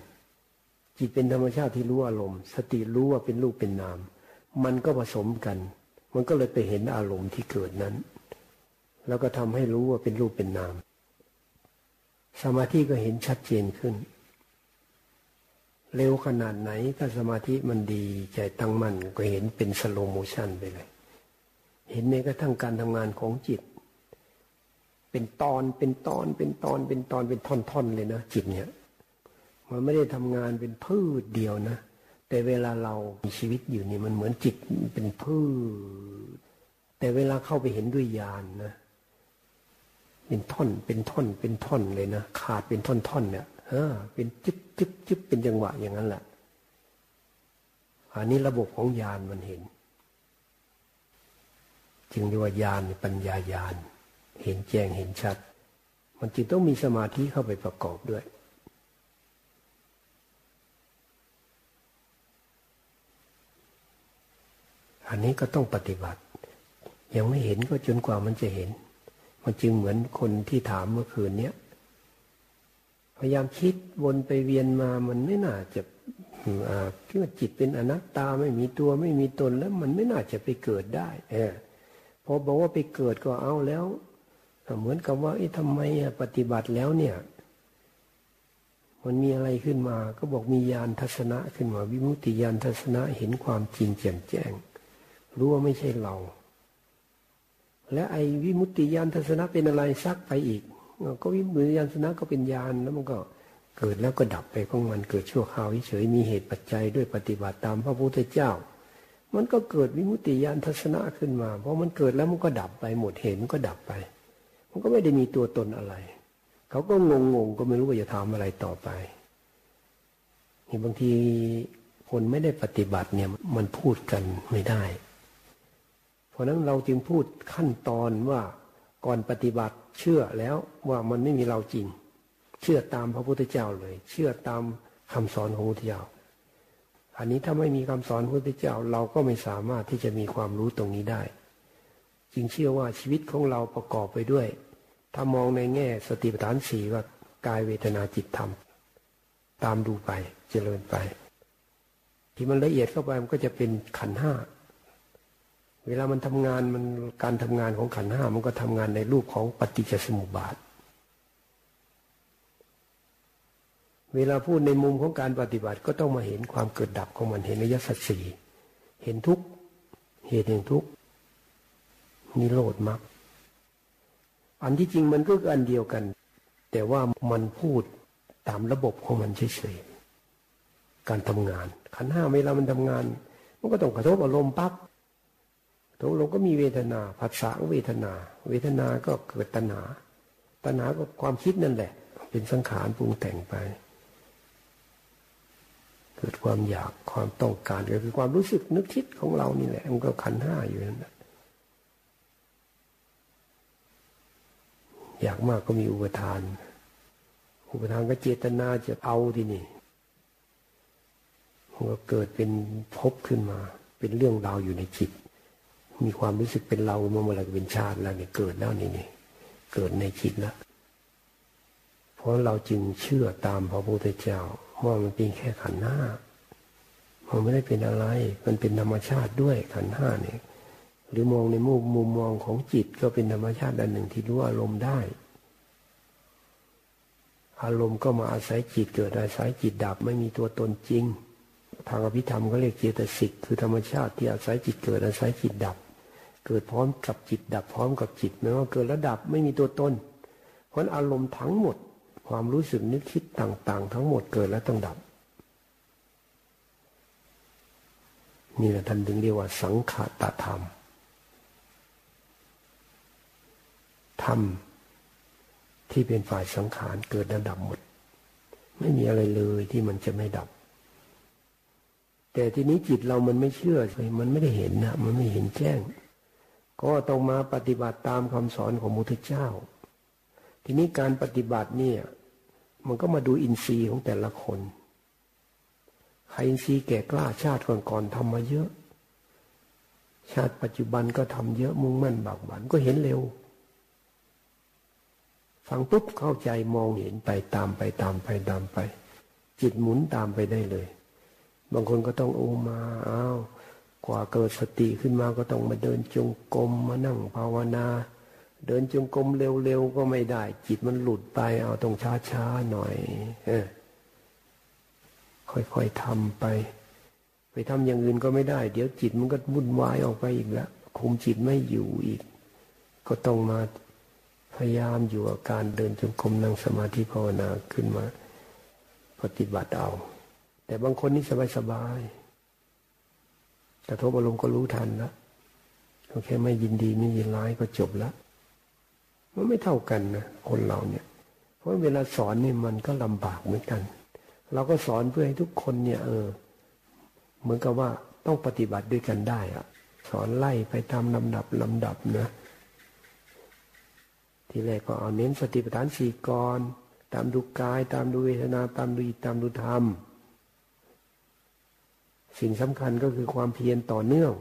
จิตเป็นธรรมชาติที่รู้อารมณ์ สติรู้ว่าเป็นรูปเป็นนาม มันก็ผสมกัน มันก็เลยไปเห็นอารมณ์ที่เกิดนั้น แล้วก็ทำให้รู้ว่าเป็นรูปเป็นนาม สมาธิก็เห็นชัดเจนขึ้น เร็วขนาดไหนถ้าสมาธิมันดีใจตั้งมั่นก็เห็นเป็น slow motion ไปเลย เห็นแม้กระทั่งการทำงานของจิต เป็นตอนเป็นตอนเป็นตอนเป็นตอนเป็นท่อนๆเลยนะจิตเนี่ย มันไม่ได้ทำงานเป็นพืชเดียวนะ แต่เวลาเรามีชีวิตอยู่นี่มันเหมือนจิตเป็นพืช แต่เวลาเข้าไปเห็นด้วยญาณนนะเป็นท่อนเป็นท่อนเป็นท่อนเลยนะขาดเป็นท่อนๆเนี่ยเออเป็นจึ๊บจึ๊บจึ๊บเป็นจังหวะอย่างนั้นแหละอันนี้ระบบของญาณมันเห็น จึงเรียกว่าญาณปัญญาญาณเห็นแจ้งเห็นชัด มันจึงต้องมีสมาธิเข้าไปประกอบด้วย อันนี้ก็ต้องปฏิบัติ ยังไม่เห็นก็จนกว่ามันจะเห็น มันจึงเหมือนคนที่ถามเมื่อคืนเนี้ยพยายามคิดวนไปเวียนมามันไม่น่าจะคิดว่าจิตเป็นอนัตตาไม่มีตัวไม่มีตนแล้วมันไม่น่าจะไปเกิดได้ เออพอบอกว่าไปเกิดก็เอาแล้วเหมือนกับว่าไอ้ทำไมปฏิบัติแล้วเนี่ยมันมีอะไรขึ้นมาก็บอกมียานทัศนะขึ้นมา วิมุตติยานทัศนะเห็นความจริงแจ่มแจ้ง รู้ว่าไม่ใช่เรา และไอ้วิมุตติยานทัศนะเป็นอะไรซักไปอีก ก็วิมุตติยานทัศนะก็เป็นยานแล้วมันก็เกิดแล้วก็ดับไปของมันเกิดชั่วคราวเฉยมีเหตุปัจจัยด้วยปฏิบัติตามพระพุทธเจ้า มันก็เกิดวิมุตติยานทัศนะขึ้นมา เพราะมันเกิดแล้วมันก็ดับไปหมดเหตุมันก็ดับไป มันก็ไม่ได้มีตัวตนอะไร เขาก็งงงก็ไม่รู้ว่าจะทำอะไรต่อไปนี่บางทีคนไม่ได้ปฏิบัติเนี่ยมันพูดกันไม่ได้ เพราะนั้นเราจึงพูดขั้นตอนว่าก่อนปฏิบัติเชื่อแล้วว่ามันไม่มีเราจริง เชื่อตามพระพุทธเจ้าเลย เชื่อตามคำสอนของพระพุทธเจ้า อันนี้ถ้าไม่มีคำสอนพระพุทธเจ้าเราก็ไม่สามารถที่จะมีความรู้ตรงนี้ได้ จึงเชื่อว่าชีวิตของเราประกอบไปด้วย ถ้ามองในแง่สติปัฏฐานสี่ว่ากายเวทนาจิตธรรม ตามดูไปเจริญไป ที่มันละเอียดเข้าไปมันก็จะเป็นขันห้า เวลามันทำงานมันการทำงานของขันห้ามันก็ทำงานในรูปของปฏิจจสมุปบาท เวลาพูดในมุมของการปฏิบัติก็ต้องมาเห็นความเกิดดับของมันเห็นอริยสัจสี่เห็นทุกเหตุแห่งทุกนิโรธมรรคอันที่จริงมันก็อันเดียวกัน แต่ว่ามันพูดตามระบบของมันเฉยๆการทำงาน ขันห้าเวลามันทำงาน มันก็ต้องกระทบอารมณ์ปั๊บ กระทบอาก็มีเวทนาผัสสะเวทนา เวทนาก็เกิดตัณหาตัณหาก็ความคิดนั่นแหละ เป็นสังขารปรุงแต่งไป เกิดความอยากความต้องการก็คือความรู้สึกนึกคิดของเรานี่แหละมันก็ขันห้าอยู่นั่นแหละอยากมากก็มีอุปทาน อุปทานก็เจตนาจะเอาที่นี่มันก็เกิดเป็นพบขึ้นมา เป็นเรื่องราวอยู่ในจิต มีความรู้สึกเป็นเราเมื่อเมื่อไรเป็นชาติแล้วเนี่ยเกิดแล้วนี่นี่เกิดในจิตแล้วเพราะเราจึงเชื่อตามพระพุทธเจ้าว่ามันเป็นแค่ขันห้ามันไม่ได้เป็นอะไร มันเป็นธรรมชาติด้วยขันห้าเนี่ย หรือมองในมุมมุมมองของจิตก็เป็นธรรมชาติอันหนึ่งที่รู้อารมณ์ได้ อารมณ์ก็มาอาศัยจิตเกิดอาศัยจิตดับไม่มีตัวตนจริง ทางอภิธรรมก็เรียกเจตสิกคือธรรมชาติที่อาศัยจิตเกิดอาศัยจิตดับ เกิดพร้อมกับจิตดับพร้อมกับจิตไม่ว่าเกิดแล้วดับไม่มีตัวตน เพราะอารมณ์ทั้งหมด ความรู้สึกนึกคิดต่าง ๆ ทั้งหมดเกิดแล้วต้องดับนี่แหละท่านถึงเรียกว่าสังขตธรรมธรรมที่เป็นฝ่ายสังขารเกิดแล้วดับหมด ไม่มีอะไรเลยที่มันจะไม่ดับ แต่ทีนี้จิตเรามันไม่เชื่อมันไม่ได้เห็นนะมันไม่เห็นแจ้ง ก็ต้องมาปฏิบัติตามคำสอนของมุทธเจ้า ทีนี้การปฏิบัติเนี่ย มันก็มาดูอินทรีย์ของแต่ละคนใครอินทรีย์แก่กล้าชาติก่อนๆทำมาเยอะ ชาติปัจจุบันก็ทำเยอะมุ่งมั่นบากบันก็เห็นเร็ว ฟังปุ๊บเข้าใจมองเห็นไปตามไปตามไปตามไป จิตหมุนตามไปได้เลย บางคนก็ต้องโอมาอ้าวกว่าเกิดสติขึ้นมาก็ต้องมาเดินจงกรมมานั่งภาวนา เดินจงกรมเร็วๆก็ไม่ได้ จิตมันหลุดไปเอาต้องช้าๆหน่อยเออค่อยๆทำไป ไปทำอย่างอื่นก็ไม่ได้ เดี๋ยวจิตมันก็วุ่นวายออกไปอีกแล้วคุมจิตไม่อยู่อีก ก็ต้องมาพยายามอยู่กับการเดินจงกรมนั่งสมาธิภาวนาขึ้นมา ปฏิบัติเอา แต่บางคนนี่สบายๆกระทบอารมณ์ก็รู้ทันแล้วแค่ไม่ยินดีไม่ยินร้ายก็จบแล้วมันไม่เท่ากันนะคนเราเนี่ย เพราะเวลาสอนเนี่ยมันก็ลำบากเหมือนกัน เราก็สอนเพื่อให้ทุกคนเนี่ย เออ เหมือนกับว่าต้องปฏิบัติด้วยกันได้อะสอนไล่ไปตามลำดับลำดับนะทีแรกก็เอาเน้นสติปัฏฐานสี่กรตามดูกาย ตามดูเวทนาตามดูอิจตามดูธรรม สิ่งสำคัญก็คือความเพียรต่อเนื่อง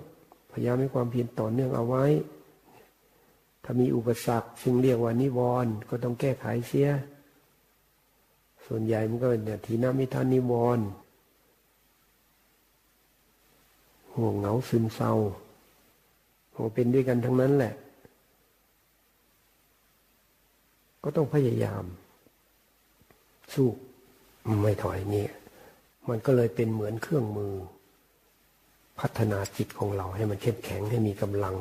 พยายามให้ความเพียรต่อเนื่องเอาไว้ ถ้ามีอุปสรรค ซึ่งเรียกว่านิวรณ์ก็ต้องแก้ไขเสีย ส่วนใหญ่มันก็เนี่ยทีนามิทานิวรณ์ห่วงเหงาซึมเศร้ามันเป็นด้วยกันทั้งนั้นแหละ ก็ต้องพยายาม สู้ไม่ถอยนี่มันก็เลยเป็นเหมือนเครื่องมือ พัฒนาจิตของเราให้มันเข้มแข็งให้มีกำลัง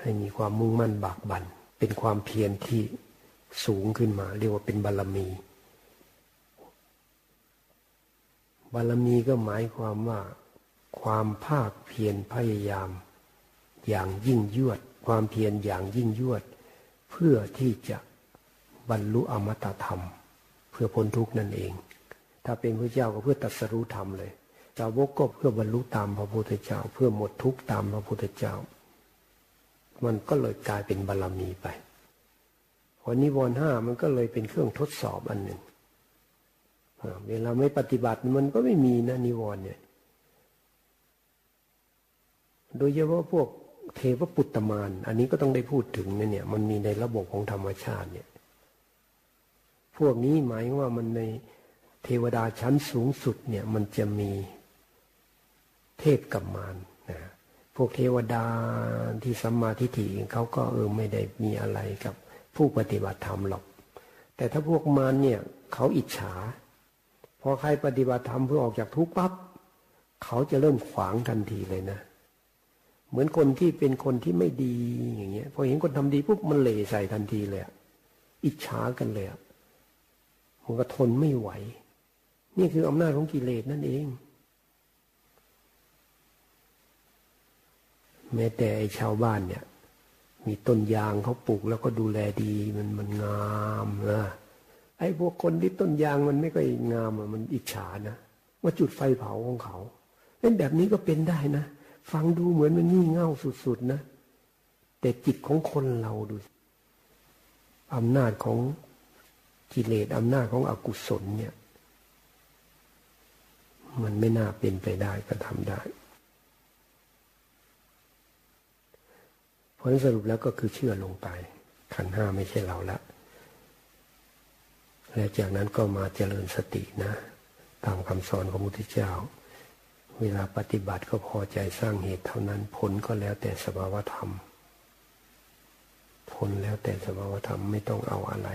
ให้มีความมุ่งมั่นบากบัน่นเป็นความเพียรที่สูงขึ้นมา เรียกว่าเป็นบารรมี บารรมีก็หมายความว่า ความภาคเพียรพยายาม อย่างยิ่งยวด ความเพียรอย่างยิ่งยวด เพื่อที่จะบรรลุอมตะธรรม เพื่อพ้นทุกข์นั่นเอง ถ้าเป็นพระเจ้าก็เพื่อตัดสรู้ธรรมเลย สาวกก็เพื่อบรรลุตามพระพุทธเจ้า เพื่อหมดทุกข์ตามพระพุทธเจ้า มันก็เลยกลายเป็นบารรมีไปพอนิวรณ์ห้ามันก็เลยเป็นเครื่องทดสอบอันหนึ่งเวลาไม่ปฏิบัติมันก็ไม่มีนะนิวรณ์เนี่ย โดยเฉพาะพวกเทวปุตตมาน อันนี้ก็ต้องได้พูดถึงนะเนี่ย มันมีในระบบของธรรมชาติเนี่ย พวกนี้หมายว่ามันในเทวดาชั้นสูงสุดเนี่ย มันจะมี เทพกัมมารนะพวกเทวดาที่สัมมาทิฏฐิเขาก็เออไม่ได้มีอะไรกับผู้ปฏิบัติธรรมหรอก แต่ถ้าพวกมารเนี่ยเขาอิจฉา พอใครปฏิบัติธรรมเพื่อออกจากทุกข์ปั๊บเขาจะเริ่มขวางทันทีเลยนะ เหมือนคนที่เป็นคนที่ไม่ดีอย่างเงี้ย พอเห็นคนทำดีปุ๊บมันเหล่ใส่ทันทีเลยอิจฉากันเลยมันก็ทนไม่ไหว นี่คืออำนาจของกิเลสนั่นเอง แม้แต่ไอ้ชาวบ้านเนี่ย มีต้นยางเขาปลูกแล้วก็ดูแลดีมันมันงามนะไอ้พวกคนที่ต้นยางมันไม่ค่อยงามอะมันอิจฉานะว่าจุดไฟเผาของเขาเป็นแบบนี้ก็เป็นได้นะฟังดูเหมือนมันงี่เง่าสุดๆนะ แต่จิตของคนเราดูอำนาจของกิเลสอำนาจของอกุศลเนี่ย มันไม่น่าเป็นไปได้ก็ทำได้ ผลสรุปแล้วก็คือเชื่อลงไป ขันห้าไม่ใช่เราละ และจากนั้นก็มาเจริญสตินะ ตามคำสอนของมุทิเจ้า เวลาปฏิบัติก็พอใจสร้างเหตุเท่านั้นผลก็แล้วแต่สภาวธรรม ผลแล้วแต่สภาวธรรมไม่ต้องเอาอะไร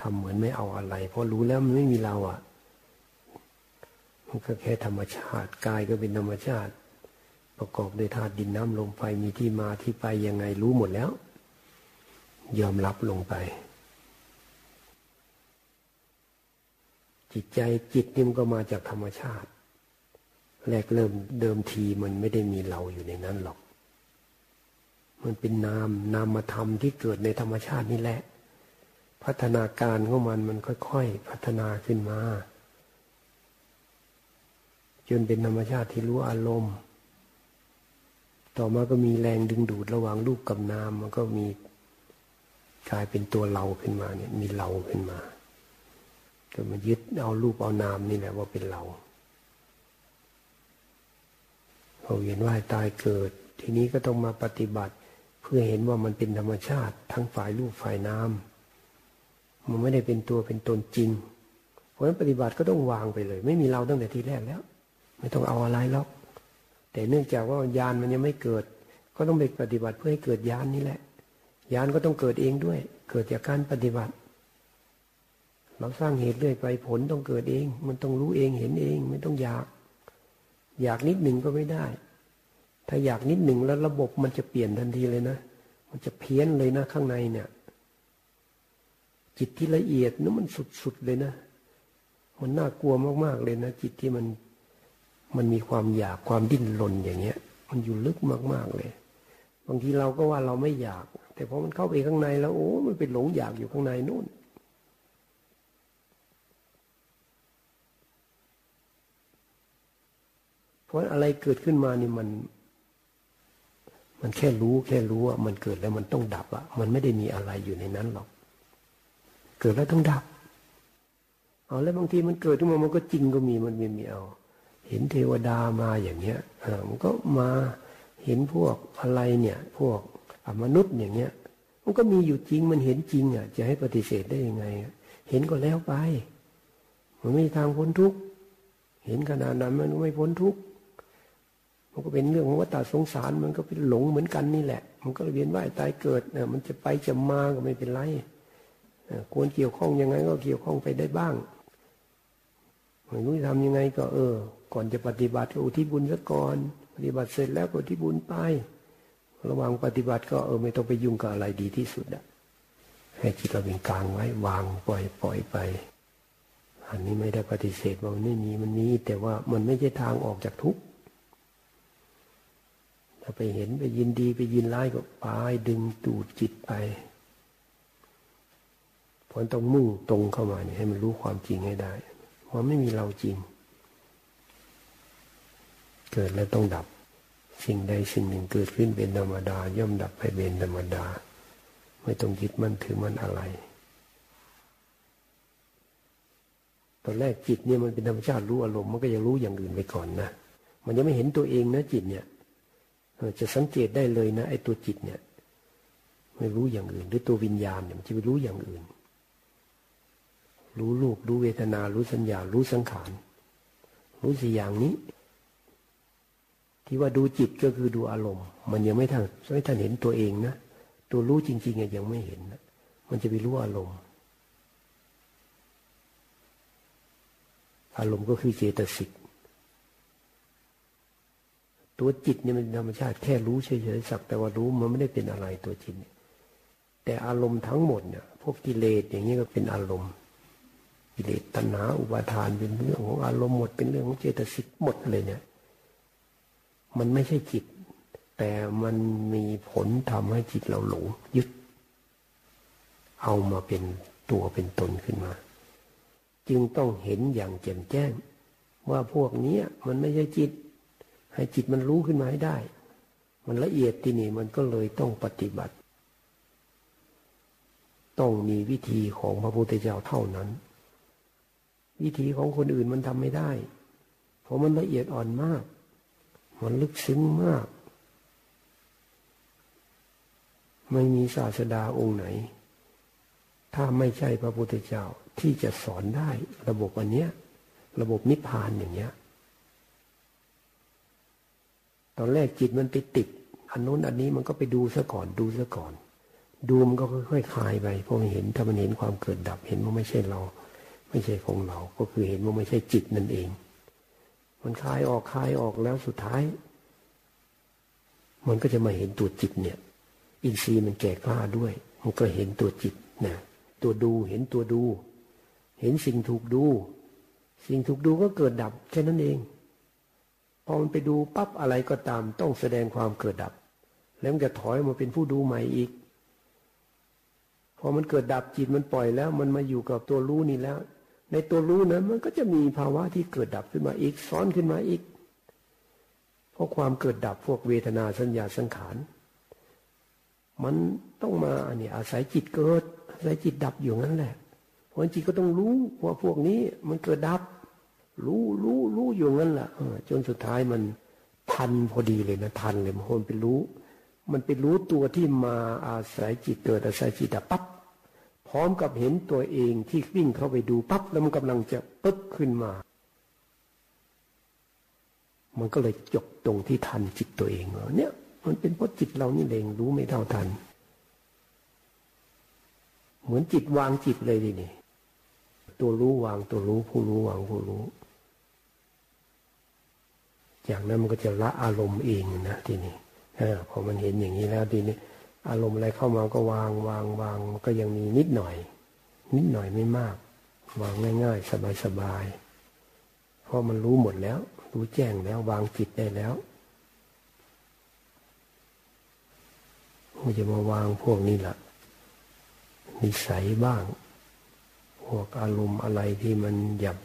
ทำเหมือนไม่เอาอะไร เพราะรู้แล้วมันไม่มีเราอะ่ะมันก็แค่ธรรมชาติกายก็เป็นธรรมชาติ ประกอบด้วยธาตุดินน้ำลมไฟมีที่มาที่ไปยังไงรู้หมดแล้ว ยอมรับลงไป จิตใจจิตนี่มันก็มาจากธรรมชาติ แรกเริ่มเดิมทีมันไม่ได้มีเราอยู่ในนั้นหรอก มันเป็นนามนามธรรมที่เกิดในธรรมชาตินี่แหละ พัฒนาการของมันมันค่อยๆพัฒนาขึ้นมาจนเป็นธรรมชาติที่รู้อารมณ์ ต่อมาก็มีแรงดึงดูดระหว่างรูปกับนามมันก็มีกลายเป็นตัวเราขึ้นมาเนี่ย มีเราขึ้นมาก็มายึดเอารูปเอานามนี่แหละว่าเป็นเราเราเห็นว่าตายเกิด ทีนี้ก็ต้องมาปฏิบัติ เพื่อเห็นว่ามันเป็นธรรมชาติ ทั้งฝ่ายรูปฝ่ายนามมันไม่ได้เป็นตัวเป็นตนจริง เพราะฉะนั้นปฏิบัติก็ต้องวางไปเลย ไม่มีเราตั้งแต่ทีแรกแล้ว ไม่ต้องเอาอะไรหรอก แต่เนื่องจากว่ายานมันยังไม่เกิด ก็ต้องไปปฏิบัติเพื่อให้เกิดยานนี่แหละ ยานก็ต้องเกิดเองด้วย เกิดจากการปฏิบัติ เราสร้างเหตุเรื่อยไปผลต้องเกิดเอง มันต้องรู้เองเห็นเองไม่ต้องอยาก อยากนิดหนึ่งก็ไม่ได้ ถ้าอยากนิดหนึ่งแล้วระบบมันจะเปลี่ยนทันทีเลยนะ มันจะเพี้ยนเลยนะข้างในเนี่ย จิตที่ละเอียดนั้นมันสุดๆเลยนะ มันน่ากลัวมากๆเลยนะจิตที่มัน มันมีความอยากความดิ้นรนอย่างเงี้ย มันอยู่ลึกมากๆเลย บางทีเราก็ว่าเราไม่อยาก แต่พอมันเข้าไปข้างในแล้วโอ้ มันเป็นหลงอยากอยู่ข้างในนู่นเพราะอะไรเกิดขึ้นมานี่มัน มันแค่รู้แค่รู้ว่ามันเกิดแล้วมันต้องดับอะมันไม่ได้มีอะไรอยู่ในนั้นหรอก เกิดแล้วต้องดับเอาแล้วบางทีมันเกิดขึ้นมามันก็จริงก็มีมันมีมีเอา เห็นเทวดามาอย่างเงี้ยมันก็มาเห็นพวกอะไรเนี่ย พวกมนุษย์อย่างเงี้ย มันก็มีอยู่จริงมันเห็นจริงอะ จะให้ปฏิเสธได้ยังไง เห็นก็แล้วไป มันไม่ทางพ้นทุกข์เห็นขนาดนั้นมันไม่พ้นทุกข์มันก็เป็นเรื่องของวัฏสงสารมันก็เป็นหลงเหมือนกันนี่แหละ มันก็เวียนว่ายตายเกิดเนี่ยมันจะไปจะมาก็ไม่เป็นไรควรเกี่ยวข้องยังไงก็เกี่ยวข้องไปได้บ้าง ไม่รู้จะทำยังไงก็เออ ก่อนจะปฏิบัติก็อุทิศบุญซะก่อน ปฏิบัติเสร็จแล้วก็อุทิศบุญไป ระหว่างปฏิบัติก็เออไม่ต้องไปยุ่งกับอะไรดีที่สุดอะให้จิตเราเป็นกลางไว้วางปล่อยปล่อยไป อันนี้ไม่ได้ปฏิเสธว่ามันไม่มีมันมีแต่ว่ามันไม่ใช่ทางออกจากทุกข์ถ้าไปเห็นไปยินดีไปยินร้ายก็ปายดึงตูดจิตไปเพราะต้องมุ่งตรงเข้ามาเนี่ยให้มันรู้ความจริงให้ได้ ว่าไม่มีเราจริง เกิดแล้วต้องดับ สิ่งใดสิ่งหนึ่งเกิดขึ้นเป็นธรรมดา ย่อมดับไปเป็นธรรมดา ไม่ต้องยึดมั่นถือมั่นอะไรตอนแรกจิตเนี่ยมันเป็นธรรมชาติรู้อารมณ์มันก็ยังรู้อย่างอื่นไปก่อนนะมันยังไม่เห็นตัวเองนะจิตเนี่ยจะสังเกตได้เลยนะไอ้ตัวจิตเนี่ย ไม่รู้อย่างอื่น หรือตัววิญญาณเนี่ยมันจะไปรู้อย่างอื่น รู้รูปรู้เวทนา รู้สัญญา รู้สังขาร รู้สี่อย่างนี้ ที่ว่าดูจิตก็คือดูอารมณ์ มันยังไม่ทันไม่ทันเห็นตัวเองนะตัวรู้จริงๆยังไม่เห็นนะมันจะไปรู้อารมณ์ อารมณ์ก็คือเจตสิกตัวจิตเนี่ยมันธรรมชาติแค่รู้เฉยๆสักแต่ว่ารู้มันไม่ได้เป็นอะไรตัวจิตแต่อารมณ์ทั้งหมดเนี่ยพวกกิเลสอย่างนี้ก็เป็นอารมณ์ เลสตัณหาอุปาทานเป็นเรื่องของอารมณ์หมดเป็นเรื่องของเจตสิกหมดเลยเนี่ย มันไม่ใช่จิต แต่มันมีผลทำให้จิตเราหลงยึด เอามาเป็นตัวเป็นตนขึ้นมา จึงต้องเห็นอย่างแจ่มแจ้ง ว่าพวกนี้มันไม่ใช่จิต ให้จิตมันรู้ขึ้นมาให้ได้ มันละเอียดที่นี่มันก็เลยต้องปฏิบัติ ต้องมีวิธีของพระพุทธเจ้าเท่านั้น วิธีของคนอื่นมันทำไม่ได้ เพราะมันละเอียดอ่อนมาก มันลึกซึ้งมาก ไม่มีศาสดาองค์ไหน ถ้าไม่ใช่พระพุทธเจ้าที่จะสอนได้ระบบอันเนี้ย ระบบนิพพานอย่างเนี้ย ตอนแรกจิตมันไปติด อันนู้นอันนี้มันก็ไปดูซะก่อนดูซะก่อน ดูมันก็ค่อยๆคลายไปพอมันเห็นถ้ามันเห็นความเกิดดับเห็นว่าไม่ใช่เรา ไม่ใช่ของเรา ก็คือเห็นว่าไม่ใช่จิตนั่นเอง มันคลายออกคลายออกแล้วสุดท้าย มันก็จะมาเห็นตัวจิตเนี่ย อินทรีย์มันแก่กล้าด้วย มันก็เห็นตัวจิตนะตัวดูเห็นตัวดู เห็นสิ่งถูกดู สิ่งถูกดูก็เกิดดับแค่นั้นเอง พอมันไปดูปั๊บอะไรก็ตาม ต้องแสดงความเกิดดับ แล้วมันจะถอยมาเป็นผู้ดูใหม่อีกพอมันเกิดดับจิตมันปล่อยแล้ว มันมาอยู่กับตัวรู้นี่แล้ว ในตัวรู้นั้นมันก็จะมีภาวะที่เกิดดับขึ้นมาอีกซ้อนขึ้นมาอีก เพราะความเกิดดับพวกเวทนาสัญญาสังขาร มันต้องมาอันนี้อาศัยจิตเกิดอาศัยจิตดับอยู่นั้นแหละ เพราะจิตก็ต้องรู้ว่าพวกนี้มันเกิดดับ รู้รู้รู้อยู่งั้นแหละจนสุดท้ายมันทันพอดีเลยนะทันเลยมันคนไปรู้ มันไปรู้ตัวที่มาอาศัยจิตเกิดอาศัยจิตดับปั๊บ พร้อมกับเห็นตัวเองที่วิ่งเข้าไปดูปั๊บแล้วมันกำลังจะปึ๊บขึ้นมา มันก็เลยจบตรงที่ทันจิตตัวเองเนี่ย มันเป็นเพราะจิตเรานี่เองรู้ไม่เท่าทัน เหมือนจิตวางจิตเลยดินี่ตัวรู้วางตัวรู้ผู้รู้วางผู้รู้ จากนั้นมันก็จะละอารมณ์เองนะทีนี้พอมันเห็นอย่างนี้แล้วทีนี้ อารมณ์อะไรเข้ามาก็วางวางวางก็ยังมีนิดหน่อย นิดหน่อยไม่มาก วางง่ายๆ สบายๆเพราะมันรู้หมดแล้ว รู้แจ้งแล้ว วางจิตได้แล้วมันจะมาวางพวกนี้แหละนิสัยบ้าง พวกอารมณ์อะไรที่มันหยาบ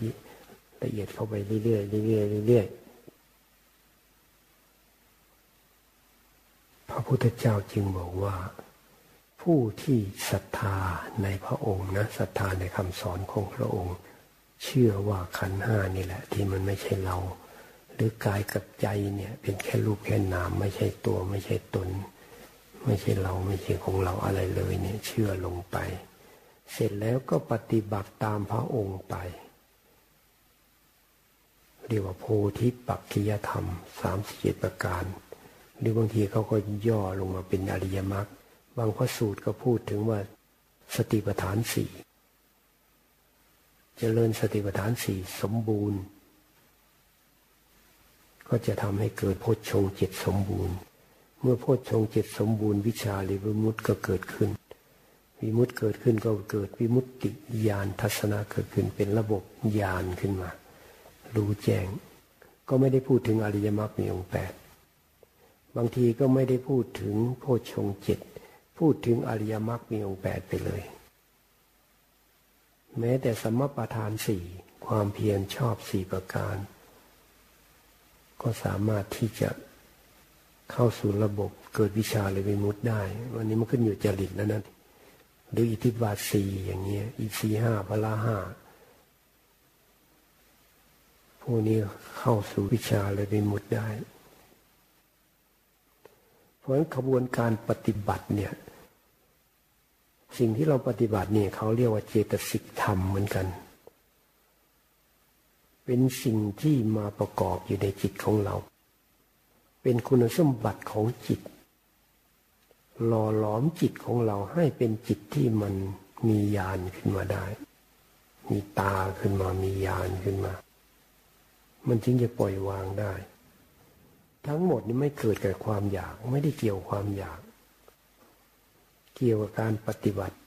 ละเอียดเข้าไปเรื่อยๆเรื่อยๆเรื่อยๆ พุทธเจ้าจึงบอกว่า ผู้ที่ศรัทธาในพระองค์นะศรัทธาในคำสอนของพระองค์ เชื่อว่าขันห้านี่แหละ ที่มันไม่ใช่เรา หรือกายกับใจเนี่ย เป็นแค่รูปแค่นามไม่ใช่ตัวไม่ใช่ตน ไม่ใช่เราไม่ใช่ของเราอะไรเลยเนี่ย เชื่อลงไป เสร็จแล้วก็ปฏิบัติตามพระองค์ไปเรียกว่าโพธิปักขิยธรรมสามสิบเจ็ดประการ รือบางทีเขาก็ย่อลงมาเป็นอริยมรรคบางพระสูตรก็พูดถึงว่าสติปัฏฐานสี่จเจริญสติปัฏฐานสี่สมบูรณ์ ก็จะทำให้เกิดโพชฌงเจ็ดสมบูรณ์ เมื่อโพชฌงเจ็ดสมบูรณ์วิชาหรือวิมุตติก็เกิดขึ้น วิมุตติเกิดขึ้นก็เกิดวิมุตติญาณทัศนะเกิดขึ้นเป็นระบบญาณขึ้นมา รู้แจ้ง ก็ไม่ได้พูดถึงอริยมรรคมีองค์แปด บางทีก็ไม่ได้พูดถึงโพชงจ็ดพูดถึงอริยมรรคมีองค์แปดไปเลย แม้แต่สมปทานสี่ความเพียรชอบสี่ประการ ก็สามารถที่จะเข้าสู่ระบบเกิดวิชาหรือวิมุตได้ วันนี้มันขึ้นอยู่จริตแล้วนะหรืออิทธิบาทสี่อย่างเงี้ยอิสีห้าพละห้าพวกนี้เข้าสู่วิชาเลยมีมุดได้ เพราะฉะนั้นขบวนการปฏิบัติเนี่ยสิ่งที่เราปฏิบัติเนี่ยเขาเรียกว่าเจตสิกธรรมเหมือนกัน เป็นสิ่งที่มาประกอบอยู่ในจิตของเรา เป็นคุณสมบัติของจิต หล่อหลอมจิตของเราให้เป็นจิตที่มันมีญาณขึ้นมาได้ มีตาขึ้นมามีญาณขึ้นมา มันจึงจะปล่อยวางได้ ทั้งหมดนี้ไม่เกิดกับความอยาก ไม่ได้เกี่ยวความอยาก เกี่ยวกับการปฏิบัติ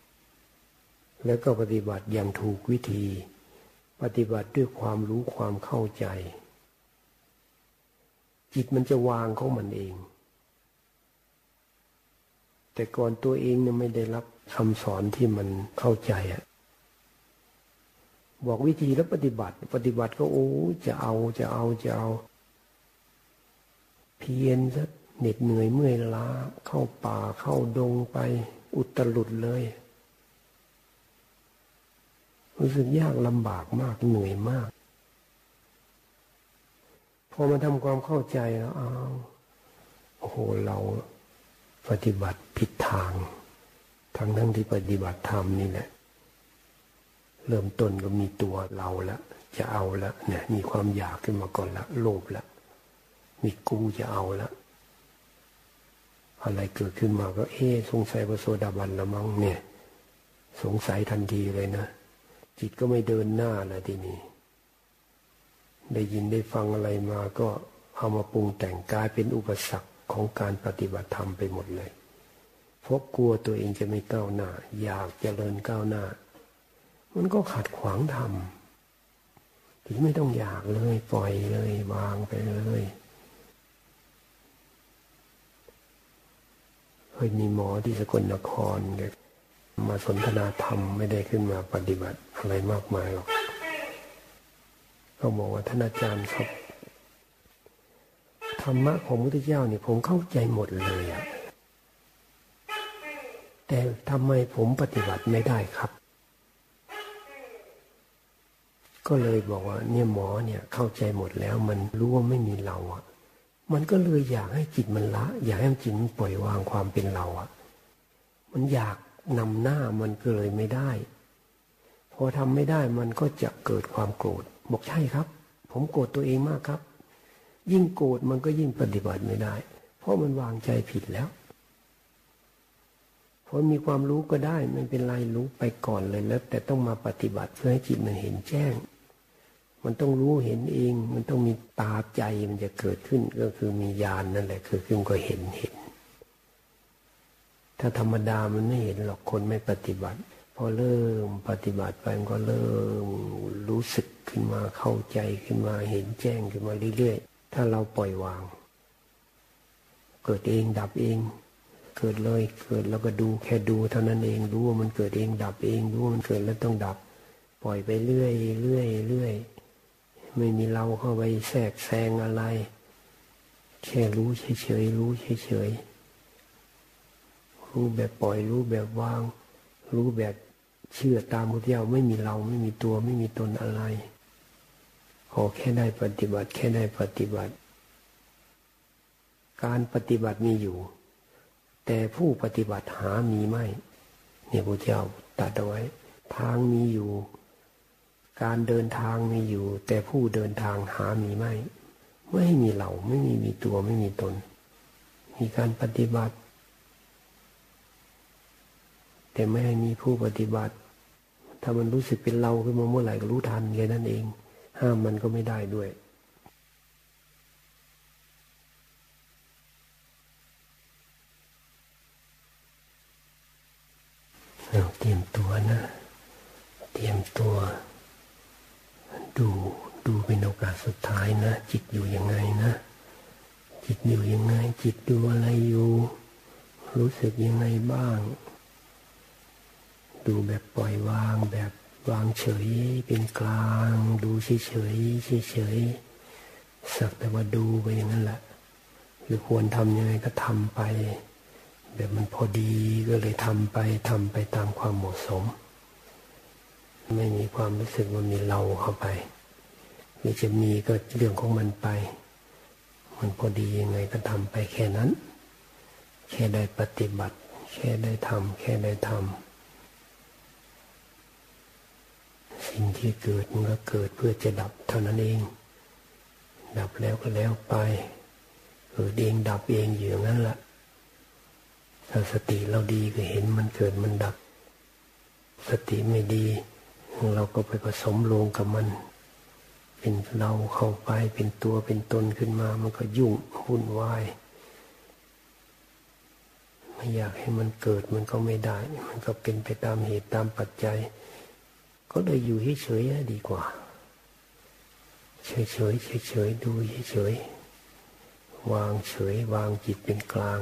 แล้วก็ปฏิบัติอย่างถูกวิธี ปฏิบัติด้วยความรู้ความเข้าใจ จิตมันจะวางของมันเอง แต่ก่อนตัวเองเนี่ยไม่ได้รับคำสอนที่มันเข้าใจอะบอกวิธีแล้วปฏิบัติ ปฏิบัติก็โอ้จะเอาจะเอาจะเอา เพียนซะเหน็ดเหนื่อยเมื่อยล้า เข้าป่าเข้าดงไปอุตลุดเลย รู้สึกยากลำบากมากเหนื่อยมาก พอมาทำความเข้าใจแล้วอ้าวโอ้โหเราปฏิบัติผิดทาง ทั้งทั้งที่ปฏิบัติธรรมนี่แหละ เริ่มต้นก็มีตัวเราละจะเอาละเนี่ยมีความอยากขึ้นมาก่อนละโลภละ มีกูจะเอาละอะไรเกิดขึ้นมาก็ เอ๊สงสัยว่าโซดาบันละมั้งเนี่ย สงสัยทันทีเลยนะ จิตก็ไม่เดินหน้าละทีนี้ ได้ยินได้ฟังอะไรมาก็เอามาปรุงแต่งกลายเป็นอุปสรรคของการปฏิบัติธรรมไปหมดเลย เพราะกลัวตัวเองจะไม่ก้าวหน้า อยากจเจริญก้าวหน้า มันก็ขัดขวางทำถึงไม่ต้องอยากเลย ปล่อยเลยวางไปเลย เคยมีหมอที่สกลนครเยมาสนทนาธรรมไม่ได้ขึ้นมาปฏิบัติอะไรมากมายหรอกเขาบอกว่าท่านอาจารย์ครับธรรมะของพระพุทธเจ้าเนี่ยผมเข้าใจหมดเลยอะแต่ทำไมผมปฏิบัติไม่ได้ครับ ก็เลยบอกว่า เนี่ยหมอเนี่ยเข้าใจหมดแล้วมันรู้ว่าไม่มีเราอะ มันก็เลยอยากให้จิตมันละ อยากให้จิตมันปล่อยวางความเป็นเราอะมันอยากนำหน้ามันก็เลยไม่ได้ พอทำไม่ได้มันก็จะเกิดความโกรธบอกใช่ครับ ผมโกรธตัวเองมากครับ ยิ่งโกรธมันก็ยิ่งปฏิบัติไม่ได้ เพราะมันวางใจผิดแล้วพอมีความรู้ก็ได้ไม่เป็นไรรู้ไปก่อนเลยแล้ว แต่ต้องมาปฏิบัติเพื่อให้จิตมันเห็นแจ้ง มันต้องรู้เห็นเอง มันต้องมีตาใจมันจะเกิดขึ้นก็คือมีญาณนนั่นแหละคือขึ้นก็เห็นเห็น ถ้าธรรมดามันไม่เห็นหรอกคนไม่ปฏิบัติ พอเริ่มปฏิบัติไปมันก็เริ่มรู้สึกขึ้นมาเข้าใจขึ้นมาเห็นแจ้งขึ้นมาเรื่อยๆ ถ้าเราปล่อยวาง เกิดเองดับเอง เกิดเลยเกิดแล้วก็ดูแค่ดูเท่านั้นเองรู้ว่ามันเกิดเองดับเองรู้ว่ามันเกิดแล้วต้องดับ ปล่อยไปเรื่อยเรื่อยเรื่อย ไม่มีเราเข้าไปแทรกแซงอะไร แค่รู้เฉยๆรู้เฉยๆรู้แบบปล่อยรู้แบบวาง รู้แบบเชื่อตามพุทธเจ้าไม่มีเราไม่มีตัวไม่มีตนอะไร ขอแค่ได้ปฏิบัติ แค่ได้ปฏิบัติ การปฏิบัติมีอยู่ แต่ผู้ปฏิบัติหามีไม่เนี่ยพระเจ้าตัดเอาไว้ ทางมีอยู่ การเดินทางมีอยู่ แต่ผู้เดินทางหามีไม่ ไม่มีเหล่าไม่มีมีตัวไม่มีตน มีการปฏิบัติ แต่ไม่ให้มีผู้ปฏิบัติ ถ้ามันรู้สึกเป็นเราขึ้นมาเมื่อไหร่ก็รู้ทันแค่นั้นเอง ห้ามมันก็ไม่ได้ด้วยเราเตรียมตัวนะ เตรียมตัว ดูดูเป็นโอกาสสุดท้ายนะ จิตอยู่ยังไงนะ จิตอยู่ยังไง จิตดูอะไรอยู่ รู้สึกยังไงบ้าง ดูแบบปล่อยวางแบบวางเฉยเป็นกลาง ดูเฉยเฉยเฉยเฉยสักแต่ว่าดูไปอย่างนั้นแหละ หรือควรทำยังไงก็ทำไป แบบมันพอดีก็เลยทำไปทำไปตามความเหมาะสม ไม่มีความรู้สึกว่ามีเราเข้าไปหรือจะมีก็เรื่องของมันไป มันพอดียังไงก็ทำไปแค่นั้น แค่ได้ปฏิบัติ แค่ได้ทำแค่ได้ทำสิ่งที่เกิดมันก็เกิดเพื่อจะดับเท่านั้นเอง ดับแล้วก็แล้วไปเกิดเองดับเองอยู่ยงนั้นแหละถ้าสติเราดีก็เห็นมันเกิดมันดับ สติไม่ดี เราก็ไปผสมลงกับมัน เป็นเราเข้าไปเป็นตัวเป็นตนขึ้นมา มันก็ยุ่งวุ่นวายไม่อยากให้มันเกิดมันก็ไม่ได้ มันก็เป็นไปตามเหตุตามปัจจัย ก็เลยอยู่เฉยๆดีกว่า เฉยๆเฉยๆดูเฉยๆวางเฉยวางจิตเป็นกลาง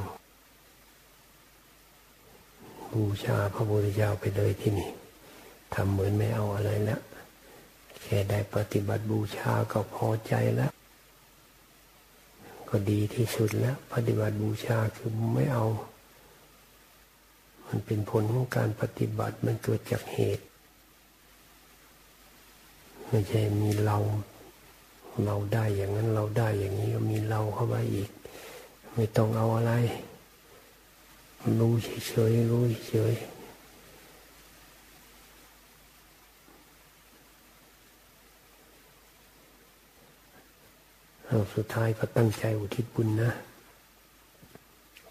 บูชาพระพุทธเจ้าไปเลยที่นี่ ทำเหมือนไม่เอาอะไรแล้วแค่ได้ปฏิบัติบูชาก็พอใจแล้ว ก็ดีที่สุดแล้ว ปฏิบัติบูชาคือไม่เอา มันเป็นผลของการปฏิบัติมันเกิดจากเหตุ ไม่ใช่มีเราเราได้อย่างนั้นเราได้อย่างนี้ก็มีเราเข้ามาอีก ไม่ต้องเอาอะไร รู้เฉยๆรู้เฉย สุดท้ายก็ตั้งใจอุทิศบุญนะ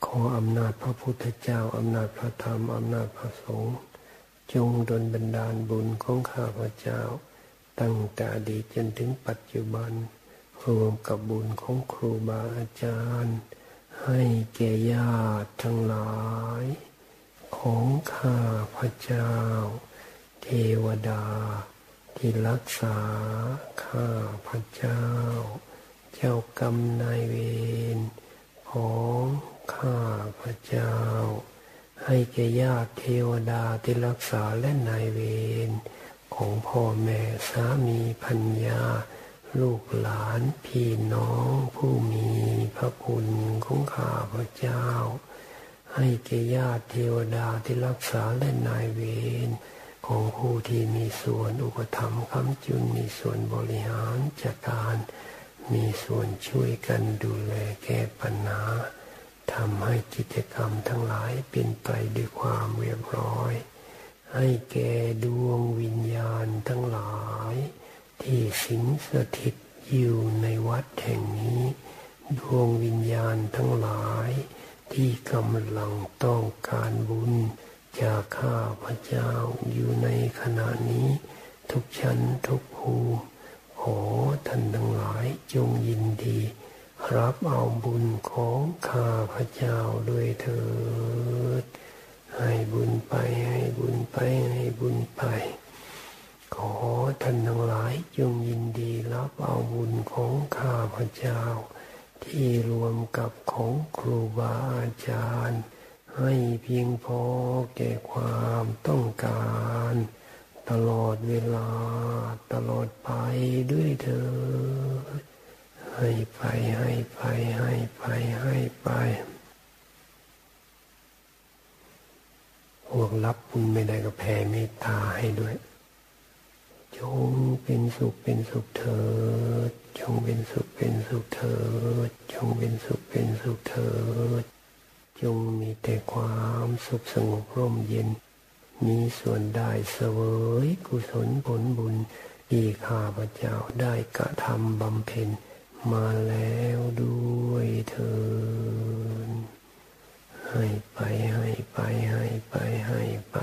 ขออำนาจพระพุทธเจ้า อำนาจพระธรรม อำนาจพระสงฆ์จงดลบันดาลบุญของข้าพระเจ้า ตั้งแต่อดีตจนถึงปัจจุบัน รวมกับบุญของครูบาอาจารย์ ให้แก่ญาติทั้งหลาย ของข้าพระเจ้า เทวดา ที่รักษาข้าพระเจ้า เจ้ากรรมนายเวรของข้าพระเจ้า ให้แก่ญาติเทวดาที่รักษาและนายเวรของพ่อแม่สามีพัญญา ลูกหลานพี่น้องผู้มีพระคุณของข้าพระเจ้า ให้เกญาติเทวดาที่รักษาและนายเวรของผู้ที่มีส่วนอุปถัมภ์คำจุนมีส่วนบริหารจัดการ มีส่วนช่วยกันดูแลแก้ปัญหาทำให้กิจกรรมทั้งหลายเป็นไปด้วยความเรียบร้อย ให้แก่ดวงวิญญาณทั้งหลาย ที่สิงสถิตอยู่ในวัดแห่งนี้ ดวงวิญญาณทั้งหลาย ที่กำลังต้องการบุญ จากข้าพระเจ้าอยู่ในขณะนี้ ทุกชั้นทุกภูมิ ท่านทั้งหลายจงยินดี รับเอาบุญของข้าพระเจ้าด้วยเถิด ให้บุญไปให้บุญไปให้บุญไป ขอท่านทั้งหลายจงยินดีรับเอาบุญของข้าพระเจ้า ที่รวมกับของครูบาอาจารย์ ให้เพียงพอแก่ความต้องการ ตลอดเวลาตลอดไปด้วยเถิดให้ไปให้ไปให้ไปให้ไปพวกรับบุญไม่ได้ก็แผ่เมตตาให้ด้วยจงเป็นสุขเป็นสุขเถิดจงเป็นสุขเป็นสุขเถิดจงเป็นสุขเป็นสุขเถิดจงมีแต่ความสุขสงบร่มเย็น มีส่วนได้เสวยกุศลผลบุญที่ข้าพเจ้าได้กระทำบำเพ็ญมาแล้วด้วยเถินให้ไปให้ไปให้ไปให้ไป